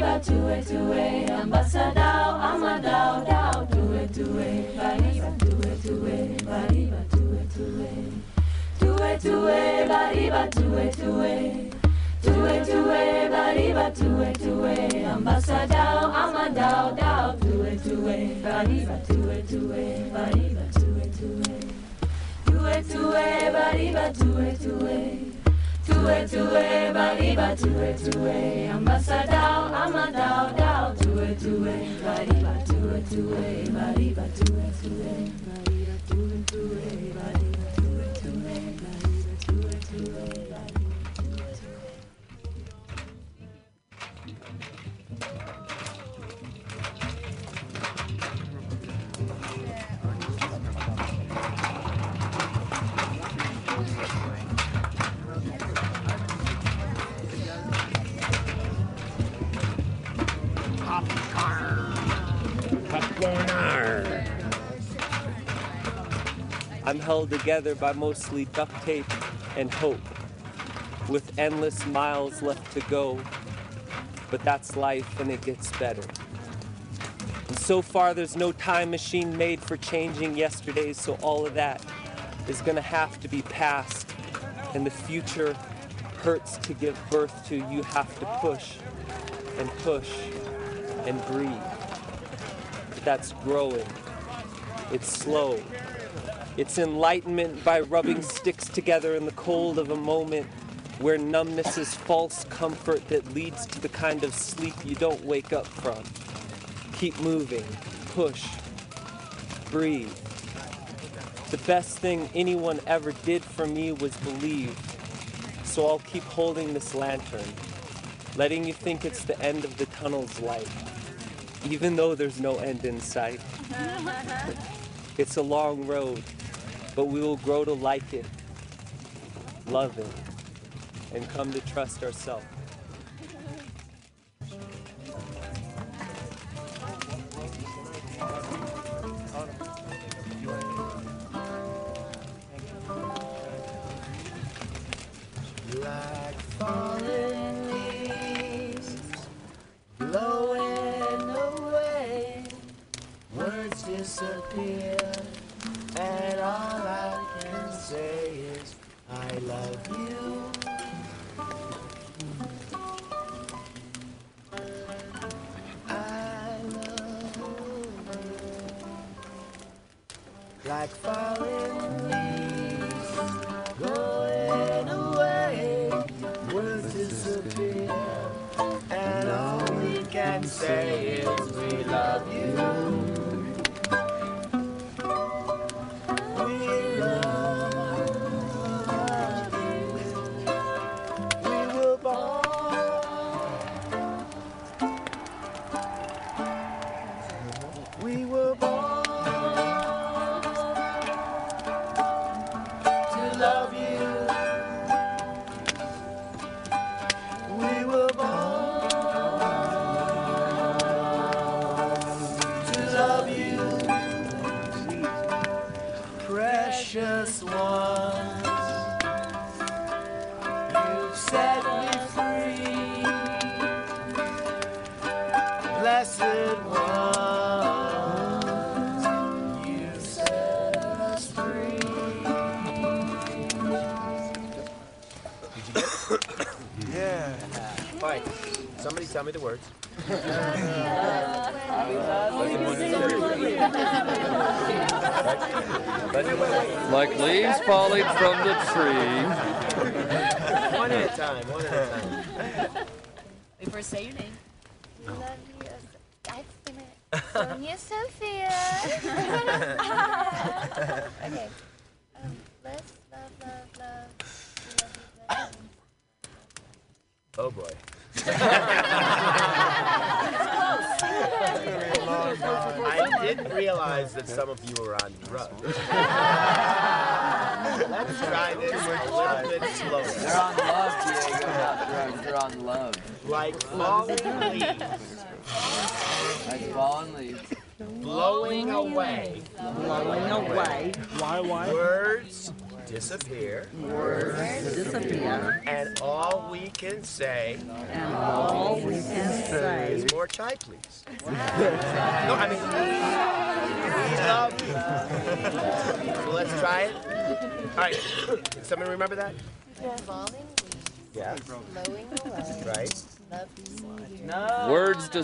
but do it, do it. Ambassador, Amadao, Dao. Do it, body, but do it, do it. Do it, do it, body, but do it, do it. Ambassador, Amadao, Dao. Do it, do it, body, but do it, do it. Body, but do but do it, do it. Ambassador, Amadao, Dao. Do it, do it, body, but do it, do it. Body, but do it, do it. Body, but do it, do it. I'm held together by mostly duct tape and hope, with endless miles left to go. But that's life and it gets better. And so far, there's no time machine made for changing yesterday, so all of that is gonna have to be past. And the future hurts to give birth to. You have to push and push and breathe. That's growing. It's slow. It's enlightenment by rubbing sticks together in the cold of a moment where numbness is false comfort that leads to the kind of sleep you don't wake up from. Keep moving, push, breathe. The best thing anyone ever did for me was believe. So I'll keep holding this lantern, letting you think it's the end of the tunnel's light, even though there's no end in sight. It's a long road, but we will grow to like it, love it, and come to trust ourselves.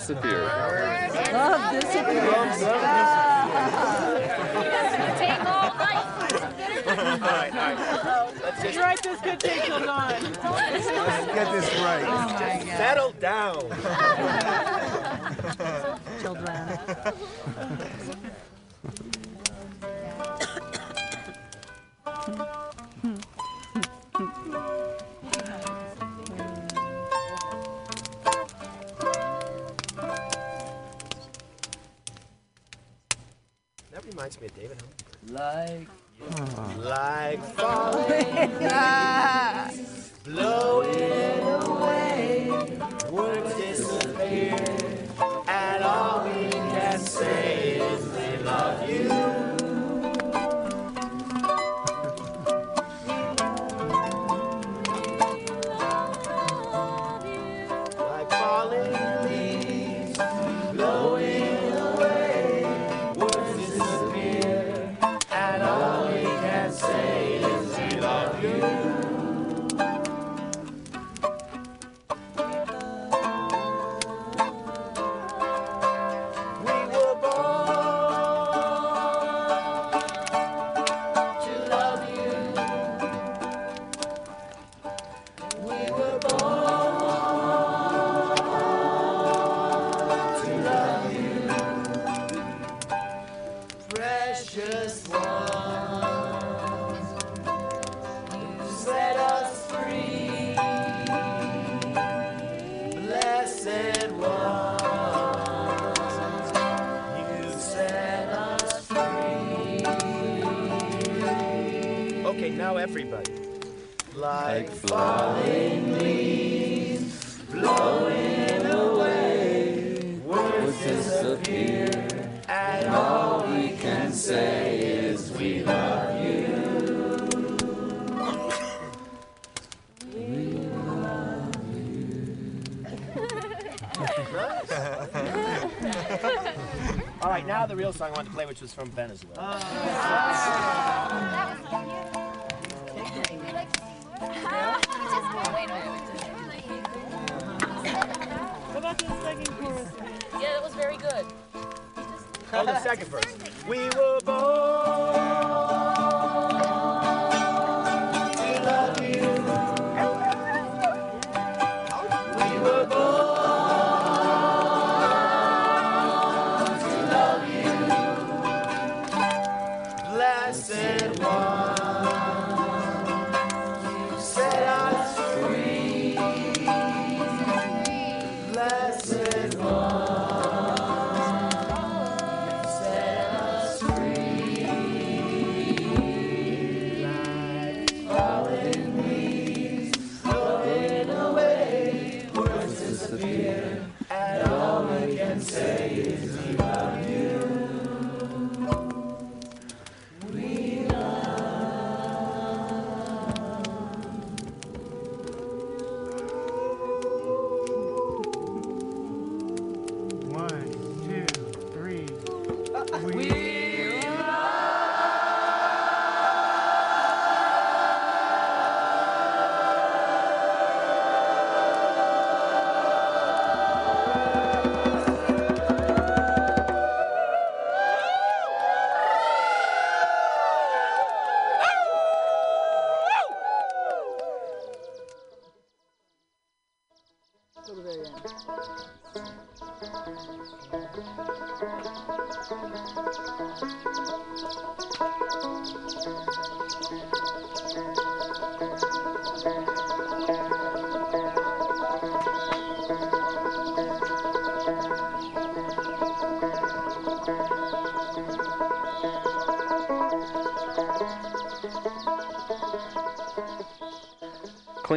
disappeared. Love disappeared. Take all right. Let's this could take till dawn. Let's get this right. Oh Settle down. Children. Like, like falling. is from Venezuela.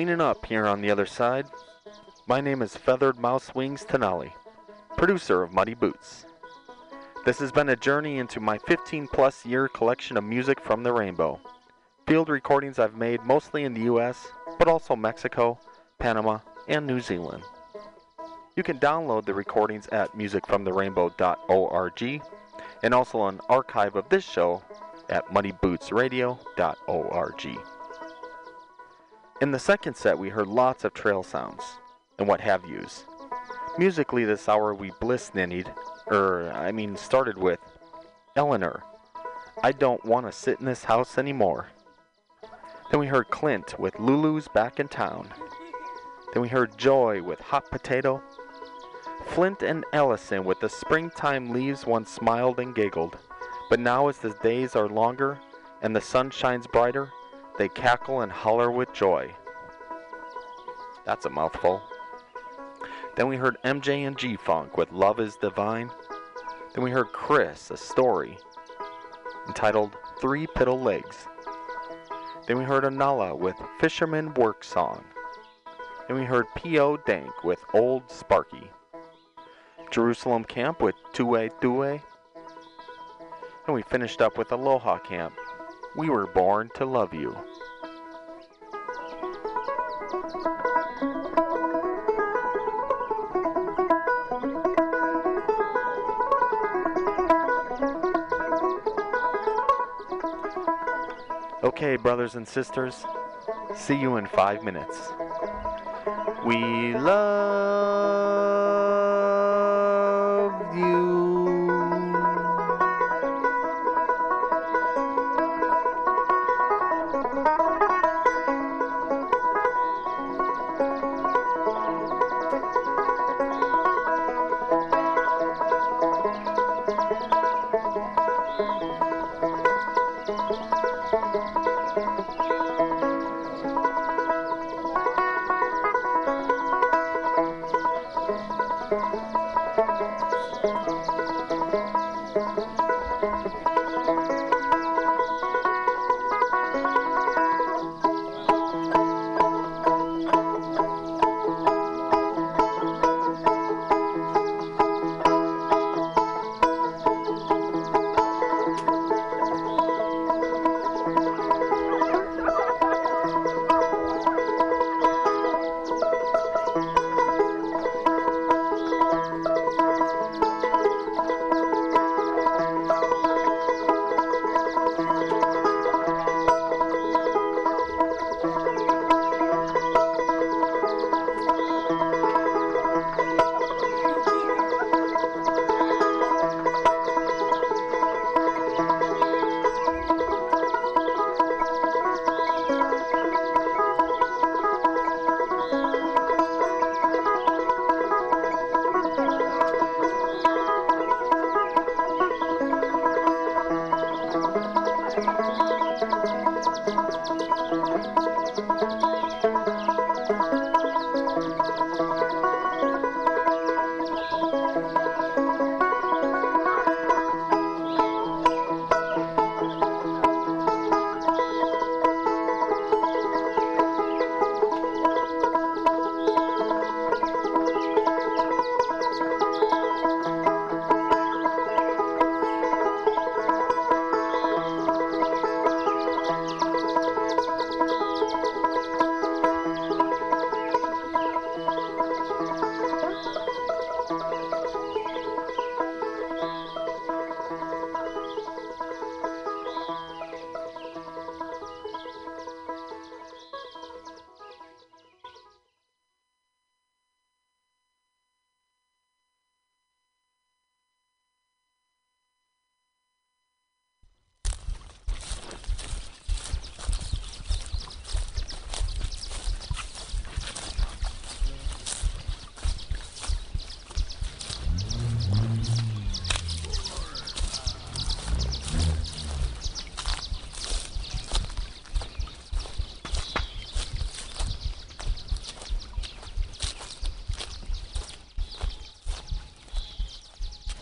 Cleaning up here on the other side. My name is Feathered Mouse Wings Tenali, producer of Muddy Boots. This has been a journey into my 15 plus year collection of music from the rainbow. Field recordings I've made mostly in the US, but also Mexico, Panama, and New Zealand. You can download the recordings at musicfromtherainbow.org and also an archive of this show at muddybootsradio.org. In the second set, we heard lots of trail sounds and what have yous. Musically, this hour we bliss ninnied, er, I mean, started with Eleanor. I don't want to sit in this house anymore. Then we heard Clint with Lulu's Back in Town. Then we heard Joy with Hot Potato. Flint and Ellison with the springtime leaves once smiled and giggled. But now, as the days are longer and the sun shines brighter, they cackle and holler with joy. That's a mouthful. Then we heard MJ and G Funk with Love is Divine. Then we heard Chris, a story entitled Three Piddle Legs. Then we heard Anala with Fisherman Work Song. Then we heard P.O. Dank with Old Sparky. Jerusalem Camp with Tue Tue. And we finished up with Aloha Camp. We were born to love you. Okay, brothers and sisters, see you in five minutes. We love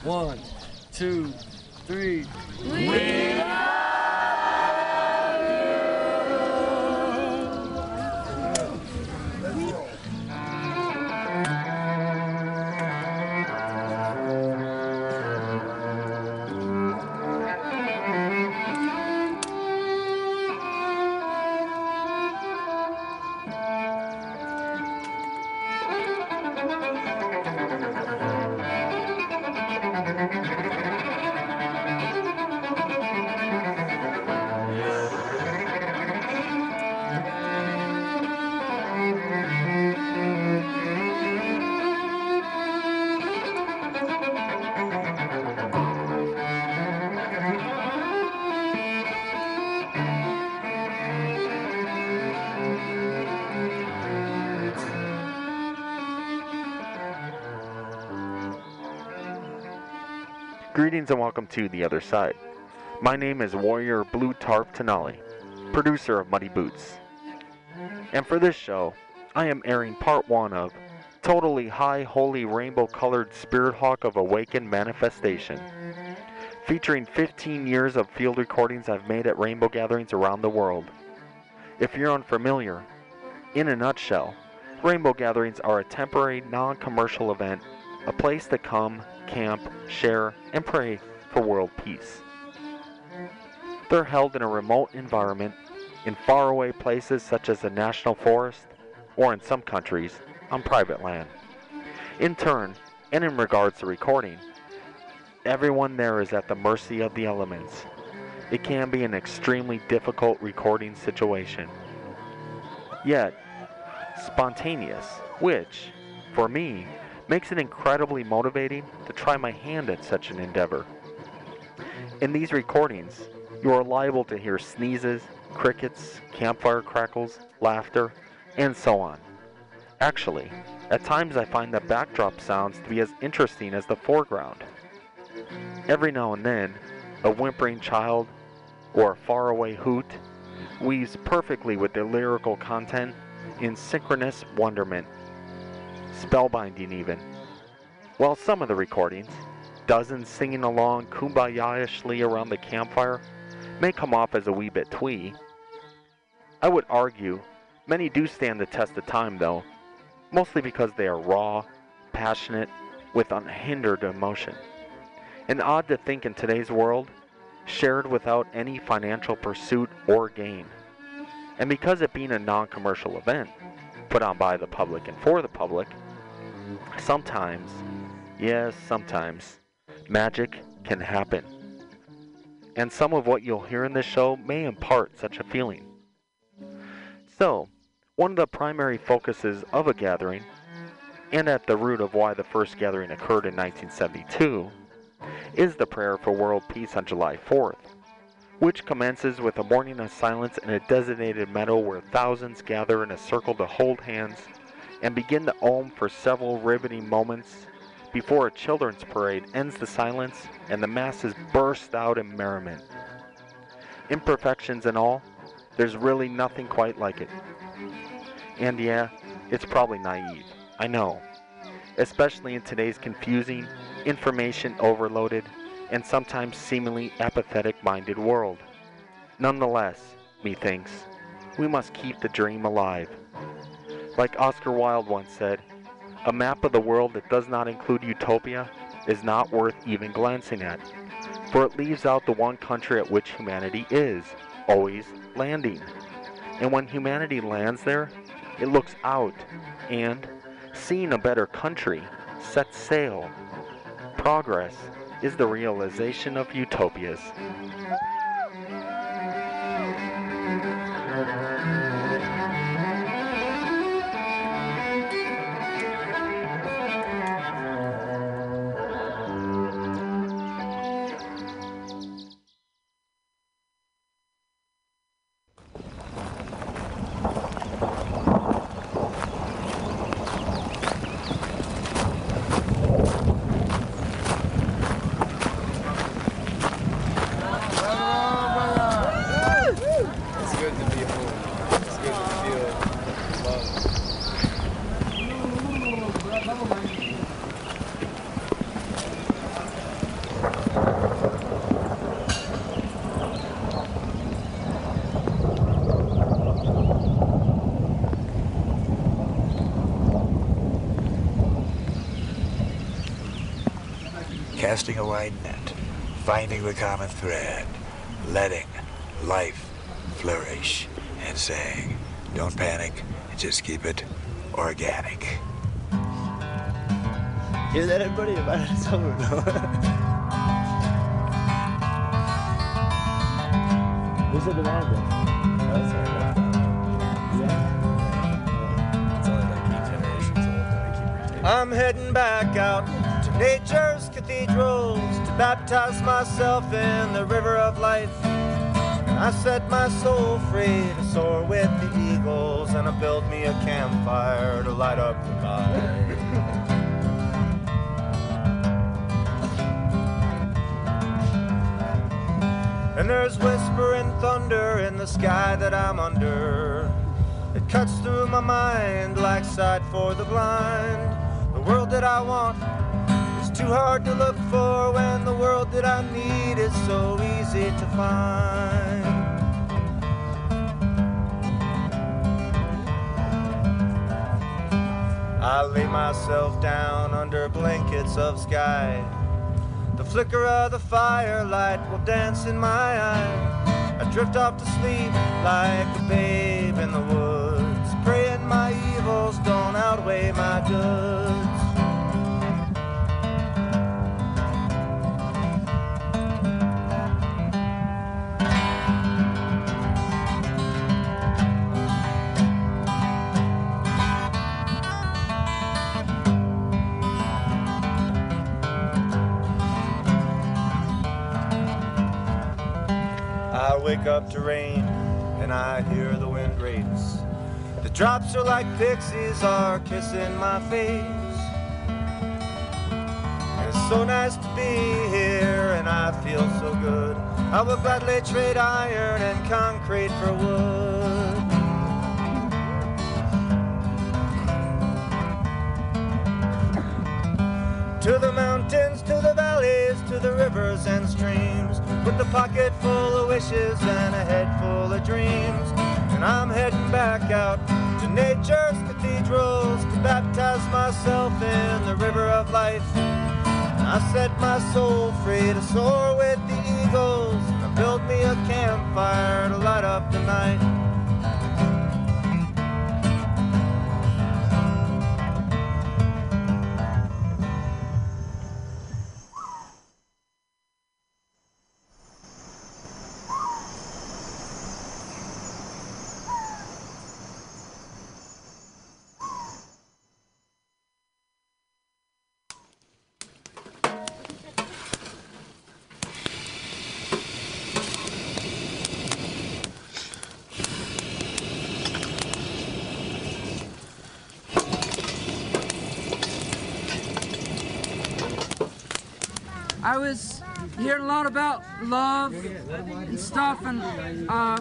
One, two, And welcome to The Other Side. My name is Warrior Blue Tarp Tenali, producer of Muddy Boots. And for this show, I am airing part one of Totally High Holy Rainbow Colored Spirit Hawk of Awakened Manifestation, featuring 15 years of field recordings I've made at rainbow gatherings around the world. If you're unfamiliar, in a nutshell, rainbow gatherings are a temporary, non commercial event, a place to come, camp, share, and pray for world peace. They're held in a remote environment, in faraway places such as the national forest, or in some countries, on private land. In turn, and in regards to recording, everyone there is at the mercy of the elements. It can be an extremely difficult recording situation. Yet, spontaneous, which, for me, makes it incredibly motivating to try my hand at such an endeavor. In these recordings, you are liable to hear sneezes, crickets, campfire crackles, laughter, and so on. Actually, at times I find the backdrop sounds to be as interesting as the foreground. Every now and then, a whimpering child or a faraway hoot weaves perfectly with the lyrical content in synchronous wonderment, spellbinding even. While some of the recordings, dozens singing along kumbaya-ishly around the campfire, may come off as a wee bit twee, I would argue many do stand the test of time though, mostly because they are raw, passionate, with unhindered emotion. And odd to think in today's world, shared without any financial pursuit or gain. And because it being a non commercial event, put on by the public and for the public, sometimes, yes, sometimes, magic can happen. And some of what you'll hear in this show may impart such a feeling. So, one of the primary focuses of a gathering, and at the root of why the first gathering occurred in 1972, is the prayer for world peace on July 4th, which commences with a morning of silence in a designated meadow where thousands gather in a circle to hold hands and begin to ohm for several riveting moments before a children's parade ends the silence and the masses burst out in merriment. Imperfections and all, there's really nothing quite like it. And yeah, it's probably naive, I know, especially in today's confusing, information overloaded, and sometimes seemingly apathetic minded world. Nonetheless, methinks, we must keep the dream alive. Like Oscar Wilde once said, a map of the world that does not include utopia is not worth even glancing at, for it leaves out the one country at which humanity is, always landing. And when humanity lands there, it looks out and, seeing a better country, sets sail. Progress is the realization of utopias. Casting a wide net, finding the common thread, letting life flourish, and saying, don't panic, just keep it organic. Hear that, everybody? About it's over now. Who's the demand then? Oh, sorry, It's only like eight generations old that I keep retaining. I'm heading back out to nature's cathedrals to baptize myself in the river of life. And I set my soul free to soar with the eagles, and I built me a campfire to light up the night. And there's whisper and thunder in the sky that I'm under. It cuts through my mind like sight for the blind. The world that I want too hard to look for when the world that I need is so easy to find. I lay myself down under blankets of sky. The flicker of the firelight will dance in my eye. I drift off to sleep like a babe in the woods, praying my evils don't outweigh my goods. Wake up to rain and I hear the wind race. The drops are like pixies are kissing my face. It's so nice to be here and I feel so good. I will gladly trade iron and concrete for wood. To the mountains, to the valleys, to the rivers and streams. With a pocket full of wishes and a head full of dreams. And I'm heading back out to nature's cathedrals to baptize myself in the river of life. I set my soul free to soar with the eagles. And I build me a campfire to light up the night. Lot about love and stuff, and uh,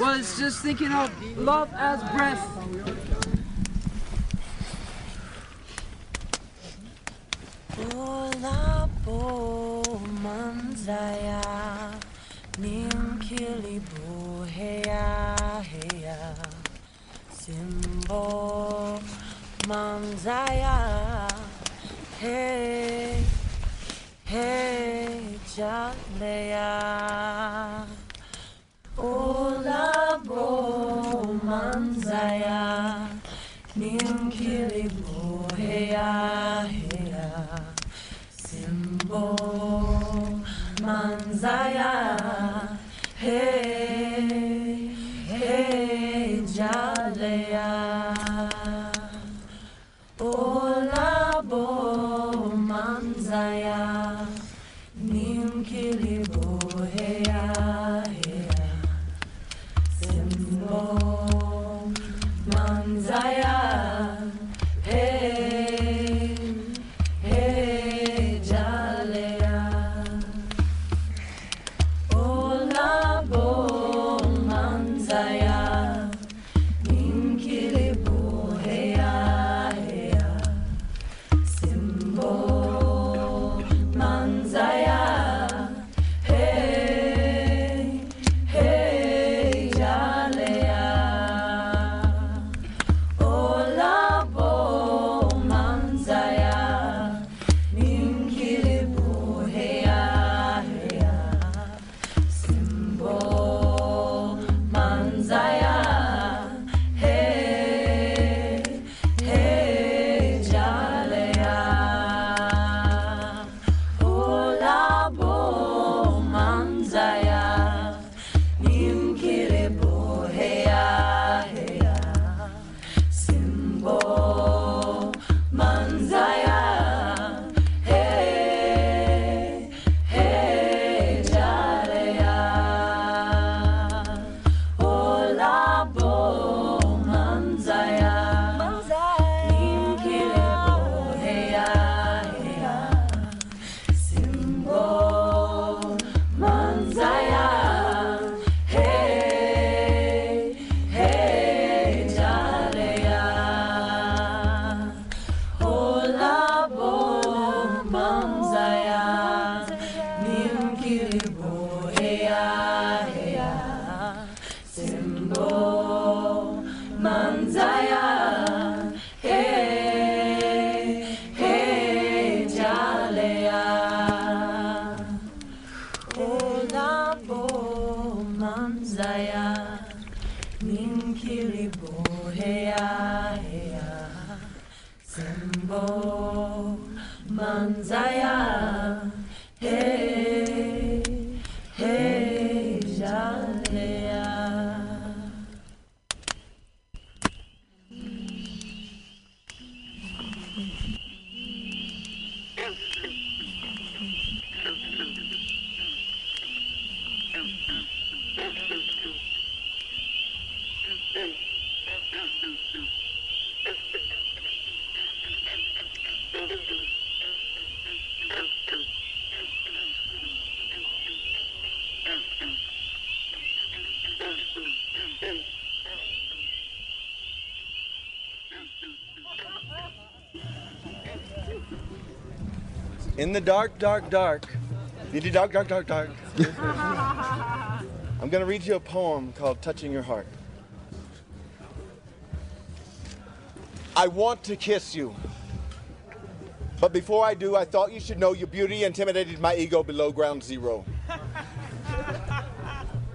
was just thinking of love as breath. Manzaya In the dark, dark, dark. Diddy dark, dark, dark, dark. I'm gonna read you a poem called Touching Your Heart. I want to kiss you. But before I do, I thought you should know your beauty intimidated my ego below ground zero.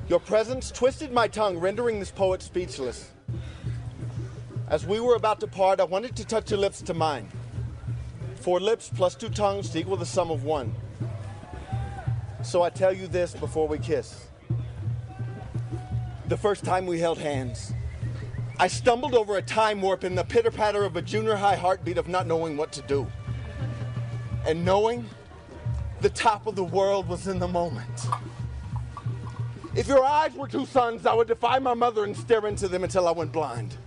Your presence twisted my tongue, rendering this poet speechless. As we were about to part, I wanted to touch your lips to mine. Four lips plus two tongues to equal the sum of one. So I tell you this before we kiss. The first time we held hands, I stumbled over a time warp in the pitter patter of a junior high heartbeat of not knowing what to do. And knowing the top of the world was in the moment. If your eyes were two suns, I would defy my mother and stare into them until I went blind.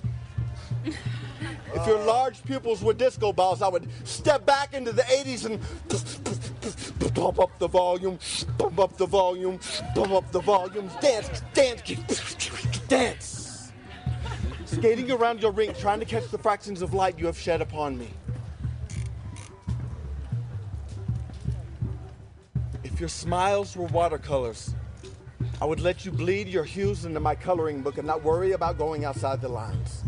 If your large pupils were disco balls, I would step back into the 80s and pump up the volume, pump up the volume, pump up the volume, dance, dance, dance. Skating around your rink, trying to catch the fractions of light you have shed upon me. If your smiles were watercolors, I would let you bleed your hues into my coloring book and not worry about going outside the lines.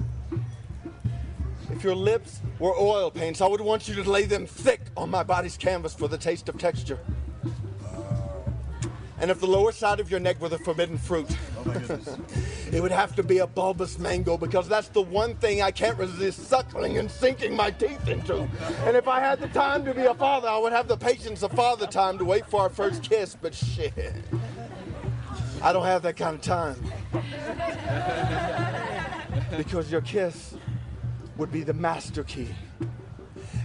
If your lips were oil paints, I would want you to lay them thick on my body's canvas for the taste of texture. And if the lower side of your neck were the forbidden fruit, oh it would have to be a bulbous mango because that's the one thing I can't resist suckling and sinking my teeth into. And if I had the time to be a father, I would have the patience of father time to wait for our first kiss, but shit. I don't have that kind of time. Because your kiss would be the master key.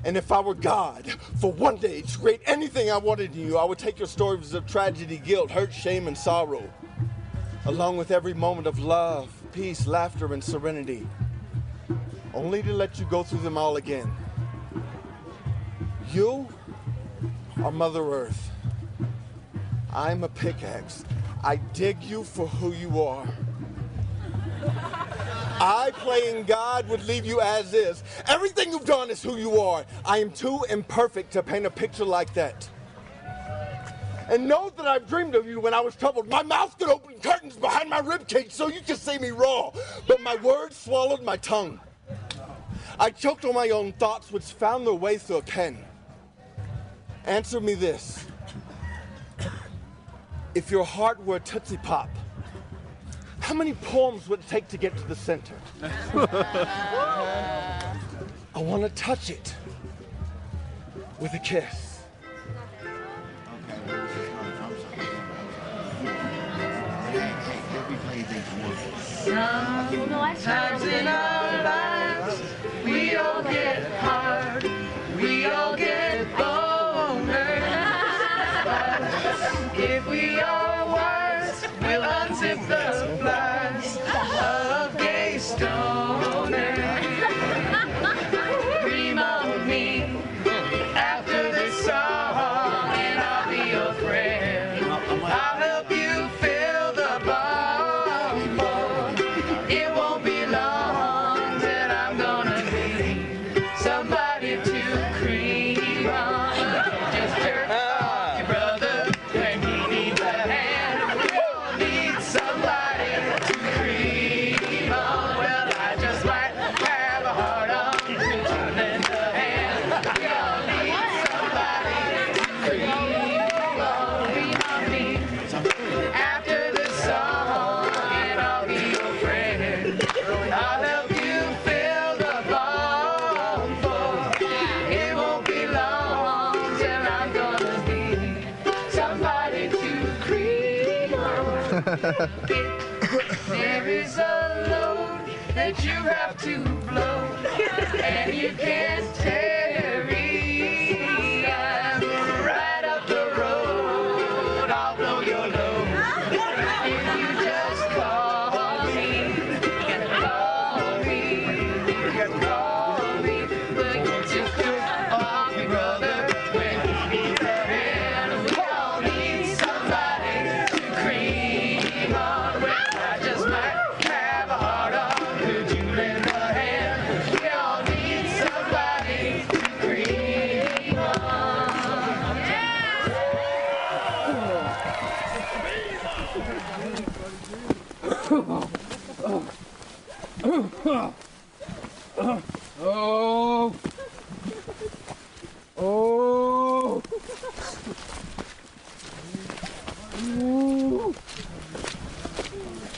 And if I were God, for one day to create anything I wanted in you, I would take your stories of tragedy, guilt, hurt, shame, and sorrow, along with every moment of love, peace, laughter, and serenity, only to let you go through them all again. You are Mother Earth. I'm a pickaxe. I dig you for who you are. I, playing God, would leave you as is. Everything you've done is who you are. I am too imperfect to paint a picture like that. And know that I've dreamed of you when I was troubled. My mouth could open curtains behind my ribcage so you could see me raw, but my words swallowed my tongue. I choked on my own thoughts, which found their way through a pen. Answer me this. If your heart were a Tootsie Pop, how many palms would it take to get to the center? I want to touch it with a kiss. Sometimes in our lives, we all get hard, we all get boners. But if we are wise, we'll unzip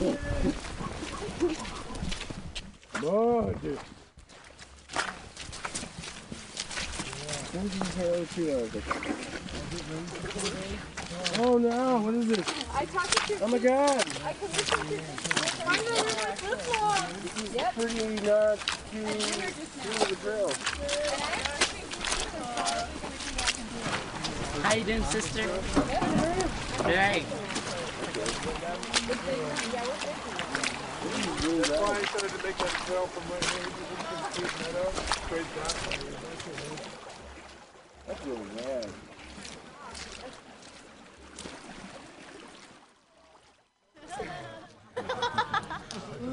Oh. Oh no, what is this? I talked to Oh my god. I can listen to Find the river flip flop. Yep. Pretty not to do the drill. How you doing, sister? Hey. That's why I started to make that trail from right here. Really bad.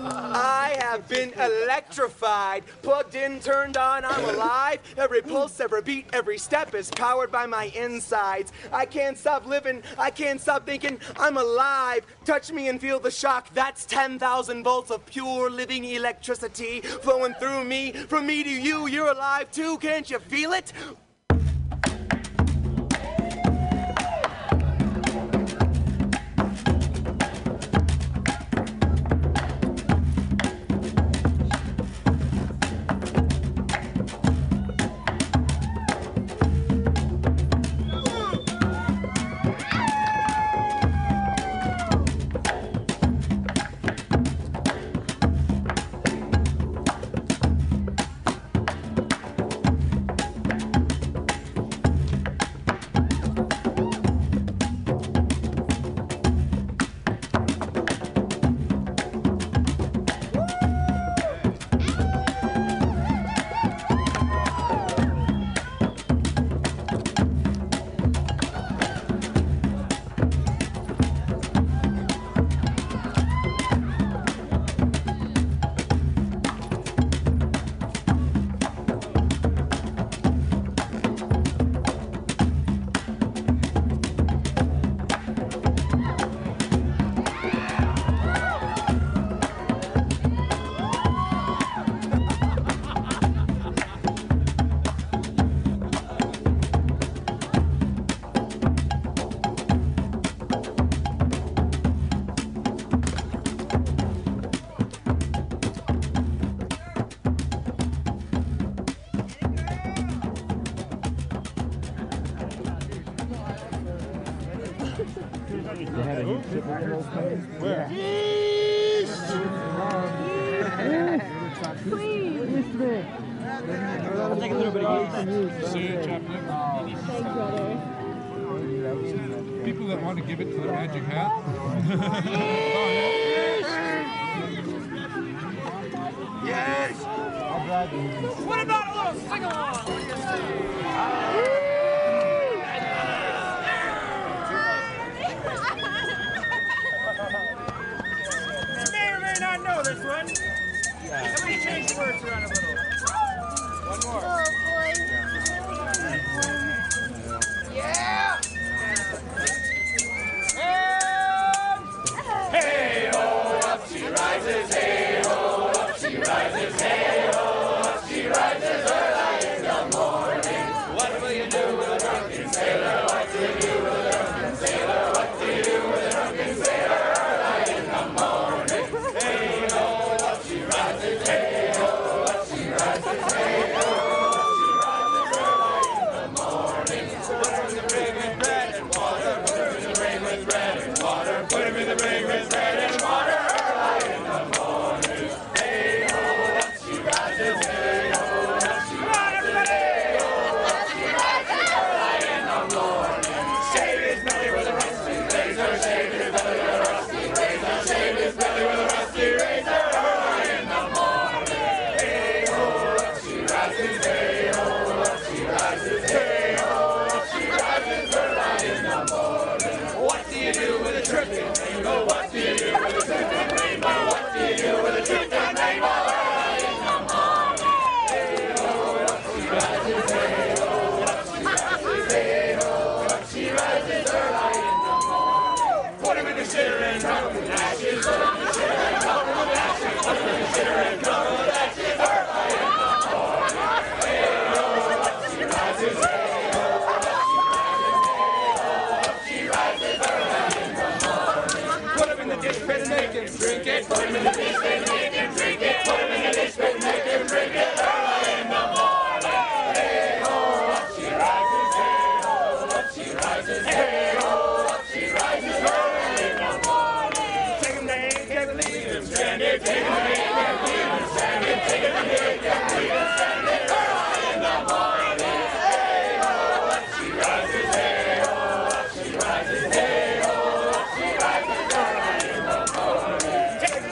I have been electrified, plugged in, turned on, I'm alive. Every pulse, every beat, every step is powered by my insides. I can't stop living, I can't stop thinking, I'm alive. Touch me and feel the shock. That's 10,000 volts of pure living electricity flowing through me. From me to you, you're alive too, can't you feel it?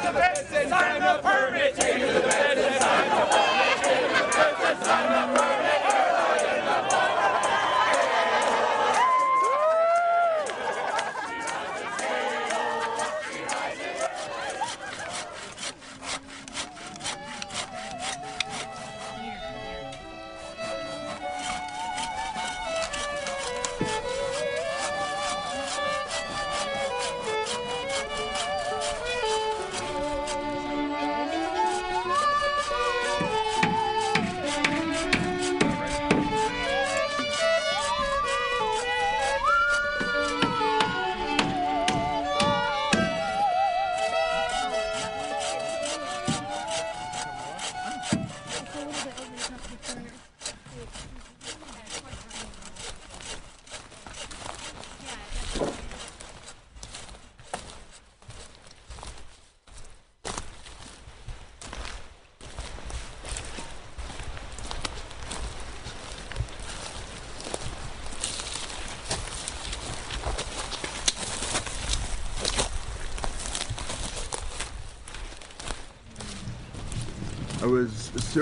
The the sign a permit. Take him to the bed sign permit. Take him to the permit.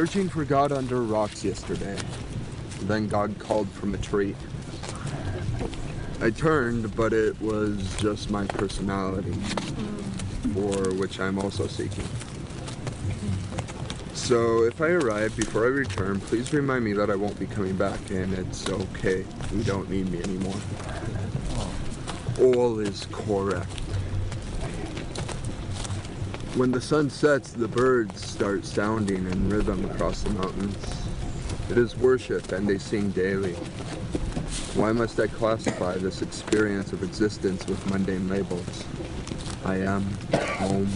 Searching for God under rocks yesterday. Then God called from a tree. I turned, but it was just my personality, for which I'm also seeking. So if I arrive before I return, please remind me that I won't be coming back and it's okay. You don't need me anymore. All is correct. When the sun sets, the birds start sounding in rhythm across the mountains. It is worship, and they sing daily. Why must I classify this experience of existence with mundane labels? I am home.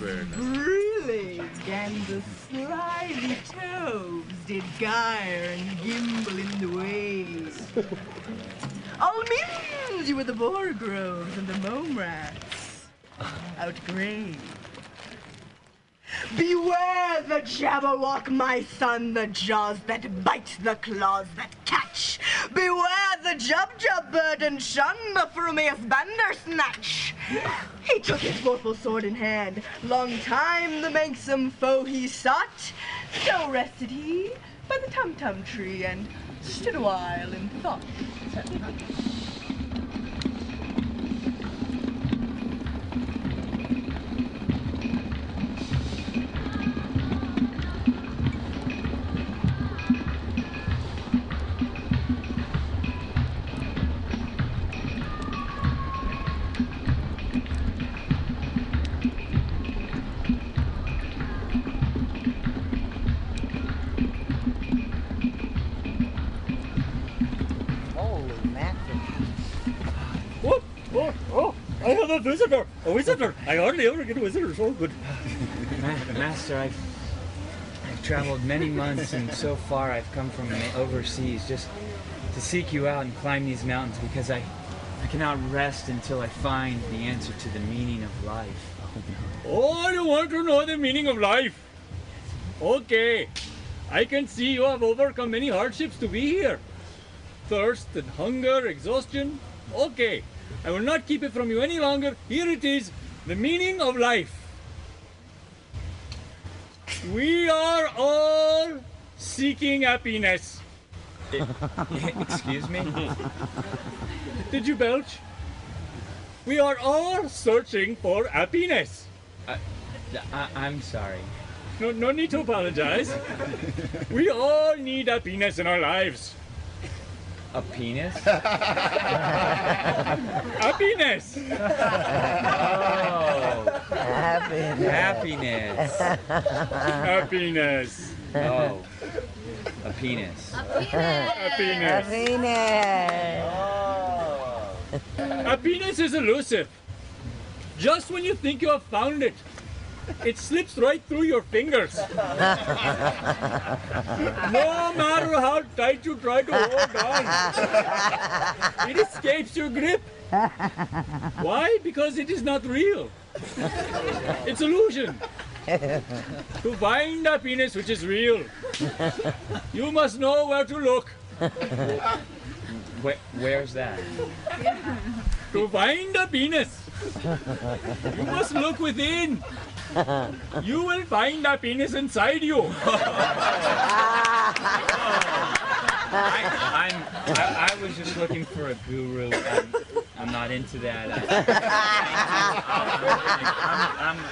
Really? And the slimy toves did gyre and gimble in the waves. All means you were the borogoves and the mome raths. Outgrabe. Beware the Jabberwock, my son, the jaws that bite, the claws that catch. Beware the Jub-Jub bird and shun the frumious Bandersnatch. He took his mortal sword in hand. Long time the manxome foe he sought. So rested he by the tum-tum tree and stood a while in thought. A visitor. A visitor. I hardly ever get visitors. Oh, good. Ma- Master, I've, I've traveled many months and so far I've come from overseas just to seek you out and climb these mountains because I, I cannot rest until I find the answer to the meaning of life. Oh, you want to know the meaning of life. Okay. I can see you have overcome many hardships to be here. Thirst and hunger, exhaustion. Okay. I will not keep it from you any longer. Here it is the meaning of life. We are all seeking happiness. Excuse me? Did you belch? We are all searching for happiness. I, I, I'm sorry. No, no need to apologize. we all need happiness in our lives. A penis? happiness. Oh. oh. Happiness. Happiness. Oh. A penis. Happiness. Happiness. Happiness A penis is elusive. Just when you think you have found it, it slips right through your fingers. no matter how tight you try to hold on, it escapes your grip. Why? Because it is not real. It's illusion. to find happiness which is real, you must know where to look. Where, where's that? To find happiness, you must look within. You will find happiness inside you. I, I'm, I, I was just looking for a guru. I'm, I'm not into that. I,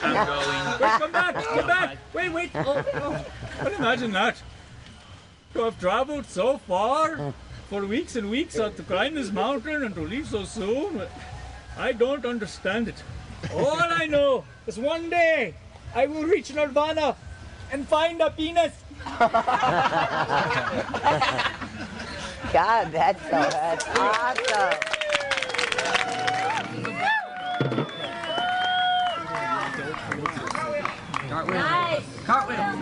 I'm going. Wait, come back, come back. Wait, wait. Oh, oh. You imagine that? To have traveled so far for weeks and weeks to climb this mountain and to leave so soon. I don't understand it. All I know is one day I will reach Nirvana and find a penis. God, that's so that's awesome. Cartwheel. Nice. Cartwheel.